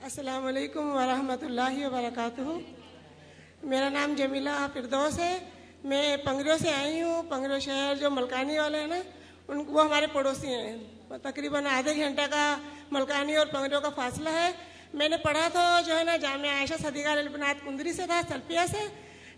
السلام علیکم ورحمۃ اللہ وبرکاتہ میرا نام جمیلہ فردوس ہے میں آئی ہوں شہر جو ملکانی تقریباً آدھے گھنٹہ کا ملکانی اور پنگریوں کا فاصلہ ہے۔ میں نے پڑھا تو جو ہے نا، جامعہ عائشہ صدیقہ للبنات کندری سے تھا، سلفیہ سے۔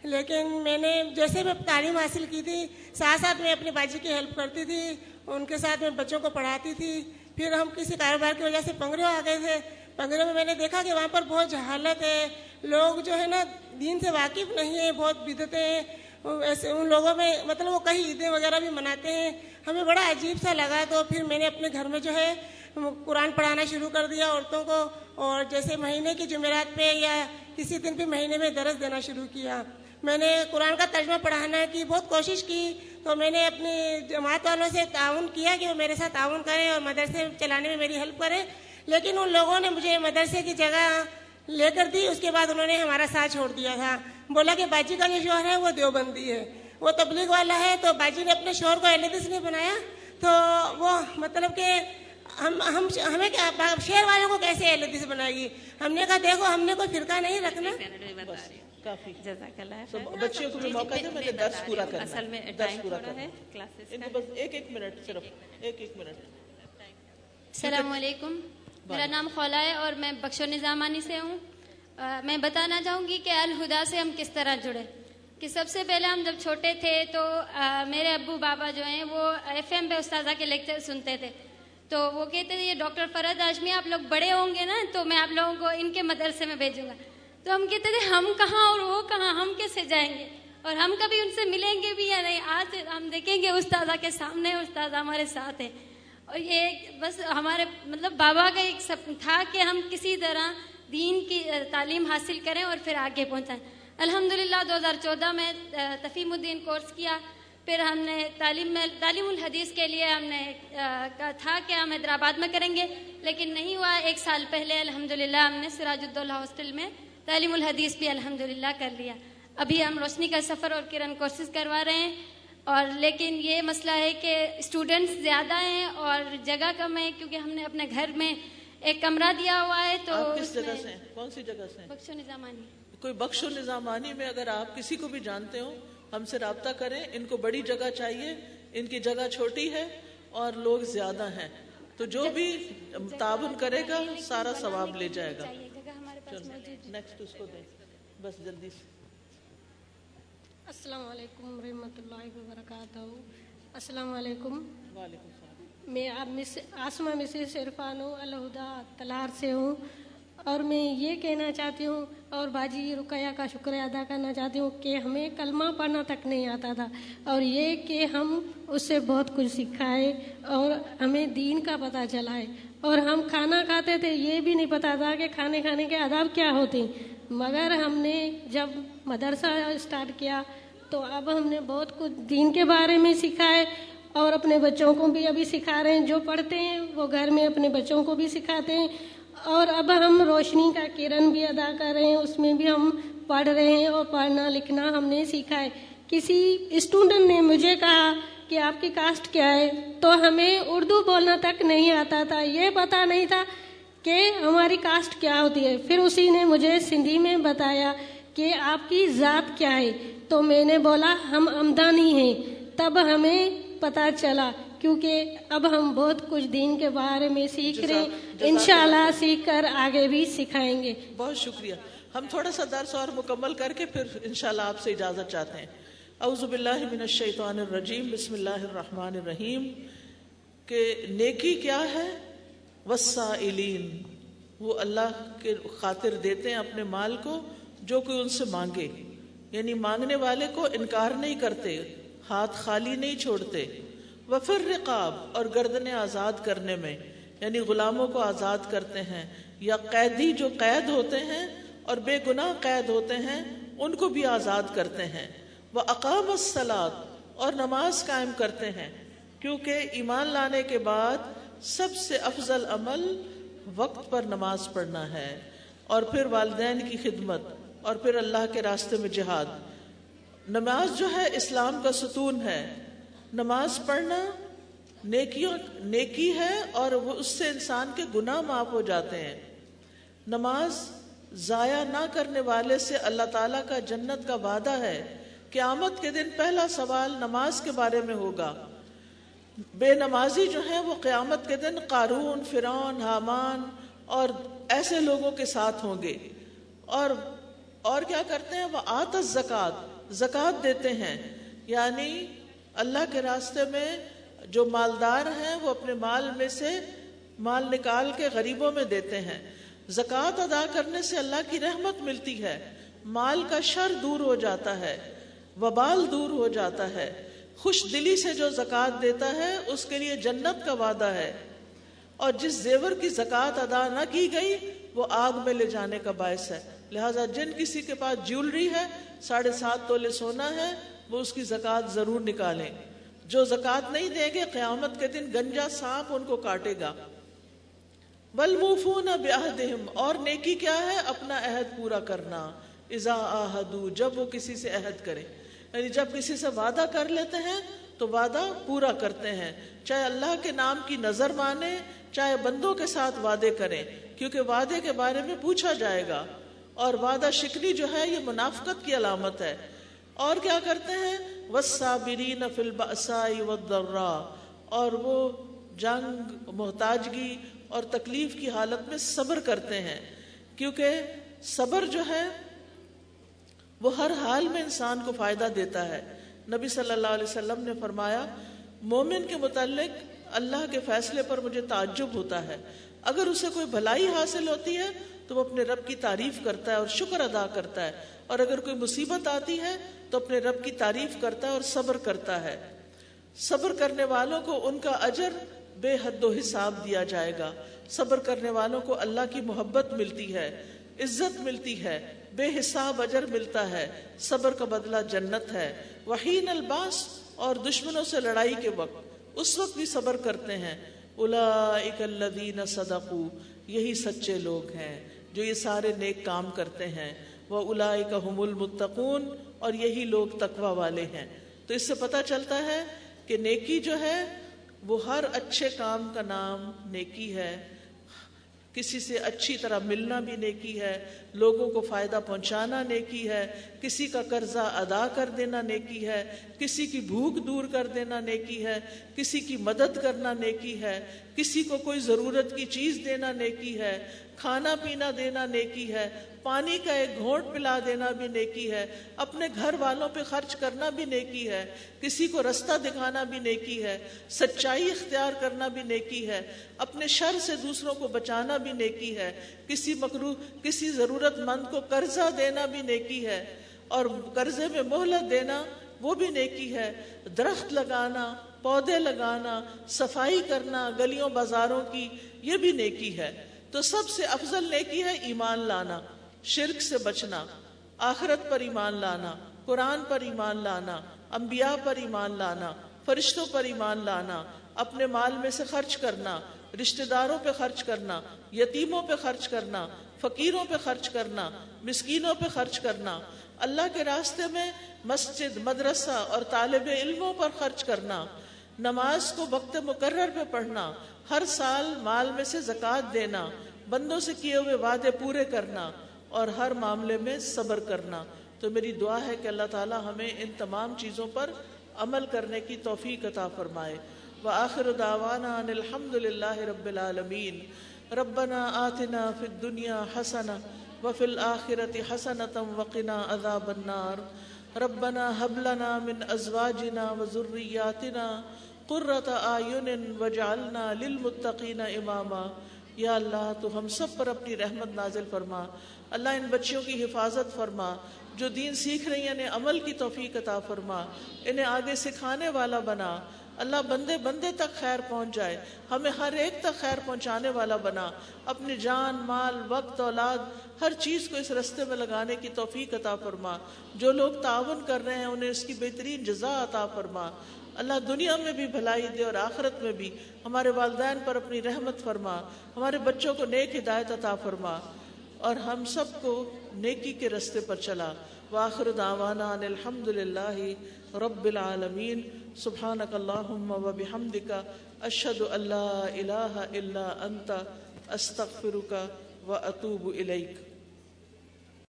لیکن میں نے جیسے میں تعلیم حاصل کی تھی، ساتھ ساتھ میں اپنی باجی کی ہیلپ کرتی تھی، ان کے ساتھ میں بچوں کو پڑھاتی تھی۔ پھر ہم کسی کاروبار کی وجہ سے پنگریوں آ گئے تھے۔ پنگریوں میں میں نے دیکھا کہ وہاں پر بہت جہالت ہے۔ لوگ جو ہے نا، دین سے واقف نہیں ہیں، بہت بدتے ہیں۔ ایسے ان لوگوں میں مطلب وہ کئی عیدیں وغیرہ بھی مناتے ہیں۔ ہمیں بڑا عجیب سا لگا تو پھر میں نے اپنے گھر میں جو ہے قرآن پڑھانا شروع کر دیا عورتوں کو اور جیسے مہینے کی جمعرات پہ یا کسی دن بھی مہینے میں درس دینا شروع کیا۔ میں نے قرآن کا ترجمہ پڑھانا کی، بہت کوشش کی۔ تو میں نے اپنی جماعت والوں سے تعاون کیا کہ وہ میرے ساتھ تعاون کریں اور مدرسے چلانے میں میری ہیلپ کریں۔ لیکن ان لوگوں نے مجھے مدرسے کی جگہ لے کر دی، اس کے بعد انہوں نے ہمارا ساتھ چھوڑ دیا تھا۔ بولا کہ باجی کا جو شوہر ہے وہ دیوبندی ہے۔ وہ تبلیغ والا ہے تو باجی نے
اپنے شوہر کو اہل نہیں بنایا تو وہ مطلب کہ ہم
ہم ہمیں
شہر
والوں
کو
کیسے
ایل
حدیث بنائے
گی ہم نے کہا دیکھو ہم نے کوئی فرقہ
نہیں رکھنا۔ السلام علیکم۔ میرا نام خولا ہے اور میں بخش نظامانی سے ہوں۔ میں بتانا چاہوں گی کہ الہدا سے ہم کس طرح جڑے؟ کہ سب سے پہلے ہم جب چھوٹے تھے تو میرے ابو بابا جو ہیں، وہ ایف ایم پہ استاذہ کے لیکچر سنتے تھے۔ تو وہ کہتے تھے، یہ ڈاکٹر فرد ہاشمی، آپ لوگ بڑے ہوں گے نا، تو میں آپ لوگوں کو ان کے مدرسے میں بھیجوں گا۔ تو ہم کہتے تھے، ہم کہاں اور وہ کہاں، ہم کیسے جائیں گے؟ اور ہم کبھی ان سے ملیں گے بھی یا نہیں؟ آج ہم دیکھیں گے استاذہ کے سامنے، استاذہ ہمارے ساتھ ہیں۔ اور یہ بس ہمارے مطلب بابا کا ایک سپن تھا کہ ہم کسی طرح دین کی تعلیم حاصل کریں اور پھر آگے پہنچائیں۔ الحمدللہ دو ہزار چودہ میں تفیم الدین کورس کیا۔ پھر ہم نے تعلیم میں تعلیم الحدیث کے لیے ہم نے تھا کہ ہم حیدرآباد میں کریں گے لیکن نہیں ہوا۔ ایک سال پہلے الحمدللہ ہم نے سراج الدولہ ہاسٹل میں تعلیم الحدیث بھی الحمدللہ کر لیا۔ ابھی ہم روشنی کا سفر اور کرن کورسز کروا رہے ہیں۔ اور لیکن یہ مسئلہ ہے کہ اسٹوڈنٹس زیادہ ہیں اور جگہ
کم ہے کیونکہ
ہم
نے اپنے گھر میں ایک کمرہ دیا
ہوا ہے
تو کس جگہ سے کون سی جگہ سے بخشو نظامانی کوئی بخش و نظامانی میں اگر آپ کسی کو بھی جانتے ہو ہم سے رابطہ کریں ان کو بڑی جگہ چاہیے ان کی جگہ چھوٹی ہے اور لوگ زیادہ ہیں۔ تو جو
بھی تعاون کرے گا سارا ثواب لے
جائے گا۔
نیکسٹ اس کو دیں بس جلدی سے۔ السلام علیکم ورحمۃ اللہ وبرکاتہ۔ السلام علیکم۔ وعلیکم السلام۔ میں آپ میں سے عرفان ہوں الہدا تلار سے ہوں۔ اور میں یہ کہنا چاہتی ہوں اور باجی رقیہ کا شکریہ ادا کرنا چاہتی ہوں کہ ہمیں کلمہ پڑھنا تک نہیں آتا تھا اور یہ کہ ہم اس سے بہت کچھ سکھائے اور ہمیں دین کا پتہ چلائے اور ہم کھانا کھاتے تھے، یہ بھی نہیں پتہ تھا کہ کھانے کھانے کے آداب کیا ہوتے مگر ہم نے جب مدرسہ اسٹارٹ کیا تو اب ہم نے بہت کچھ دین کے بارے میں سکھائے ہے اور اپنے بچوں کو بھی ابھی سکھا رہے ہیں۔ جو پڑھتے ہیں وہ گھر میں اپنے بچوں کو بھی سکھاتے ہیں۔ اور اب ہم روشنی کا کرن بھی ادا کر رہے ہیں، اس میں بھی ہم پڑھ رہے ہیں اور پڑھنا لکھنا ہم نے سیکھا ہے۔ کسی اسٹوڈنٹ نے مجھے کہا کہ آپ کی کاسٹ کیا ہے؟ تو ہمیں اردو بولنا تک نہیں آتا تھا، یہ پتا نہیں تھا کہ ہماری کاسٹ کیا ہوتی ہے۔ پھر اسی نے مجھے سندھی میں بتایا کہ آپ کی ذات کیا ہے۔ تو
میں
نے بولا، ہم آمدانی ہیں۔ تب
ہمیں پتہ چلا تھوڑا سا درس اور مکمل کر کے پھر انشاءاللہ آپ سے اجازت چاہتے ہیں۔ اعوذ باللہ من الشیطان الرجیم بسم اللہ الرحمن الرحیم۔ کہ نیکی کیا ہے؟ وسائلین۔ وہ اللہ کے خاطر دیتے ہیں اپنے مال کو جو کوئی ان سے مانگے۔ یعنی مانگنے والے کو انکار نہیں کرتے ہاتھ خالی نہیں چھوڑتے۔ وفر رقاب اور گردنیں آزاد کرنے میں یعنی غلاموں کو آزاد کرتے ہیں یا قیدی جو قید ہوتے ہیں اور بے گناہ قید ہوتے ہیں، ان کو بھی آزاد کرتے ہیں۔ وہ اقام السلاد اور نماز قائم کرتے ہیں، کیونکہ ایمان لانے کے بعد سب سے افضل عمل وقت پر نماز پڑھنا ہے۔ اور پھر والدین کی خدمت، اور پھر اللہ کے راستے میں جہاد۔ نماز جو ہے اسلام کا ستون ہے۔ نماز پڑھنا نیکیوں نیکی ہے اور وہ اس سے انسان کے گناہ معاف ہو جاتے ہیں۔ نماز ضائع نہ کرنے والے سے اللہ تعالیٰ کا جنت کا وعدہ ہے۔ قیامت کے دن پہلا سوال نماز کے بارے میں ہوگا۔ بے نمازی جو ہیں وہ قیامت کے دن قارون، فرعون، حامان اور ایسے لوگوں کے ساتھ ہوں گے۔ اور اور کیا کرتے ہیں؟ وہ آت زکات زکات دیتے ہیں۔ یعنی اللہ کے راستے میں جو مالدار ہیں وہ اپنے مال میں سے مال نکال کے غریبوں میں دیتے ہیں۔ زکوٰۃ ادا کرنے سے اللہ کی رحمت ملتی ہے۔ مال کا شر دور ہو جاتا ہے، وبال دور ہو جاتا ہے۔ خوش دلی سے جو زکوٰۃ دیتا ہے، اس کے لیے جنت کا وعدہ ہے۔ اور جس زیور کی زکوٰۃ ادا نہ کی گئی، وہ آگ میں لے جانے کا باعث ہے۔ لہٰذا جن کسی کے پاس جیولری ہے، ساڑھے سات تولے سونا ہے وہ اس کی زکوٰۃ ضرور نکالیں۔ جو زکوٰۃ نہیں دیں گے، قیامت کے دن گنجا سانپ ان کو کاٹے گا۔ بل موفون اور نیکی کیا ہے؟ اپنا عہد پورا کرنا۔ ازا آہدو جب وہ کسی سے عہد کرے یعنی جب کسی سے وعدہ کر لیتے ہیں، تو وعدہ پورا کرتے ہیں۔ چاہے اللہ کے نام کی نظر مانے چاہے بندوں کے ساتھ وعدے کریں، کیونکہ وعدے کے بارے میں پوچھا جائے گا۔ اور وعدہ شکنی جو ہے، یہ منافقت کی علامت ہے۔ اور کیا کرتے ہیں؟ وسابرین فل بسائی و اور وہ جنگ، محتاجگی اور تکلیف کی حالت میں صبر کرتے ہیں، کیونکہ صبر جو ہے، وہ ہر حال میں انسان کو فائدہ دیتا ہے۔ نبی صلی اللہ علیہ وسلم نے فرمایا، مومن کے متعلق اللہ کے فیصلے پر مجھے تعجب ہوتا ہے۔ اگر اسے کوئی بھلائی حاصل ہوتی ہے، تو وہ اپنے رب کی تعریف کرتا ہے اور شکر ادا کرتا ہے۔ اور اگر کوئی مصیبت آتی ہے تو اپنے رب کی تعریف کرتا ہے اور صبر کرتا ہے۔ صبر کرنے والوں کو ان کا اجر بے حد و حساب دیا جائے گا۔ صبر کرنے والوں کو اللہ کی محبت ملتی ہے، عزت ملتی ہے، بے حساب اجر ملتا ہے۔ صبر کا بدلہ جنت ہے۔ وحین الباس اور دشمنوں سے لڑائی کے وقت اس وقت بھی صبر کرتے ہیں۔ الذین صدقو یہی سچے لوگ ہیں جو یہ سارے نیک کام کرتے ہیں۔ وہ هم المتقون اور یہی لوگ تقوی والے ہیں۔ تو اس سے پتہ چلتا ہے کہ نیکی جو ہے، وہ ہر اچھے کام کا نام نیکی ہے۔ کسی سے اچھی طرح ملنا بھی نیکی ہے، لوگوں کو فائدہ پہنچانا نیکی ہے، کسی کا قرضہ ادا کر دینا نیکی ہے، کسی کی بھوک دور کر دینا نیکی ہے، کسی کی مدد کرنا نیکی ہے، کسی کو کوئی ضرورت کی چیز دینا نیکی ہے۔ کھانا پینا دینا نیکی ہے، پانی کا ایک گھونٹ پلا دینا بھی نیکی ہے، اپنے گھر والوں پہ خرچ کرنا بھی نیکی ہے، کسی کو رستہ دکھانا بھی نیکی ہے، سچائی اختیار کرنا بھی نیکی ہے، اپنے شر سے دوسروں کو بچانا بھی نیکی ہے، کسی مکرو، کسی ضرورت مند کو قرضہ دینا بھی نیکی ہے، اور قرضے میں مہلت دینا وہ بھی نیکی ہے۔ درخت لگانا، پودے لگانا، صفائی کرنا، گلیوں بازاروں کی، یہ بھی نیکی ہے۔ تو سب سے افضل نیکی ہے ایمان لانا، شرک سے بچنا، آخرت پر ایمان لانا، قرآن پر ایمان لانا، انبیاء پر ایمان لانا، فرشتوں پر ایمان لانا، اپنے مال میں سے خرچ کرنا، رشتہ داروں پہ خرچ کرنا، یتیموں پہ خرچ کرنا، فقیروں پہ خرچ کرنا، مسکینوں پہ خرچ کرنا، اللہ کے راستے میں مسجد، مدرسہ اور طالب علموں پر خرچ کرنا، نماز کو وقت مقرر پہ پڑھنا ہر سال مال میں سے زکوٰۃ دینا، بندوں سے کیے ہوئے وعدے پورے کرنا اور ہر معاملے میں صبر کرنا۔ تو میری دعا ہے کہ اللہ تعالی ہمیں ان تمام چیزوں پر عمل کرنے کی توفیق عطا فرمائے۔ وآخر دعوانا ان الحمد للہ رب العالمین۔ ربنا آتنا فی الدنیا حسنہ وفي الآخرة حسنة وقنا عذاب النار۔ ربنا هب لنا من أزواجنا وذرياتنا قرة أعين وجعلنا للمتقين إماما یا اللہ، تو ہم سب پر اپنی رحمت نازل فرما۔ اللہ، ان بچیوں کی حفاظت فرما۔ جو دین سیکھ رہی ہیں، انہیں عمل کی توفیق عطا فرما۔ انہیں آگے سکھانے والا بنا۔ اللہ، بندے بندے تک خیر پہنچ جائے۔ ہمیں ہر ایک تک خیر پہنچانے والا بنا۔ اپنی جان، مال، وقت، اولاد، ہر چیز کو اس رستے میں لگانے کی توفیق عطا فرما۔ جو لوگ تعاون کر رہے ہیں، انہیں اس کی بہترین جزا عطا فرما۔ اللہ دنیا میں بھی بھلائی دے اور آخرت میں بھی ہمارے والدین پر اپنی رحمت فرما، ہمارے بچوں کو نیک ہدایت عطا فرما اور ہم سب کو نیکی کے رستے پر چلا۔ واخر دعوانا ان الحمد للہ رب العالمین۔ سبحانک اللہم و بحمدک۔ اشہد اللہ الہ الا انت۔ استغفرک و اتوب الیک۔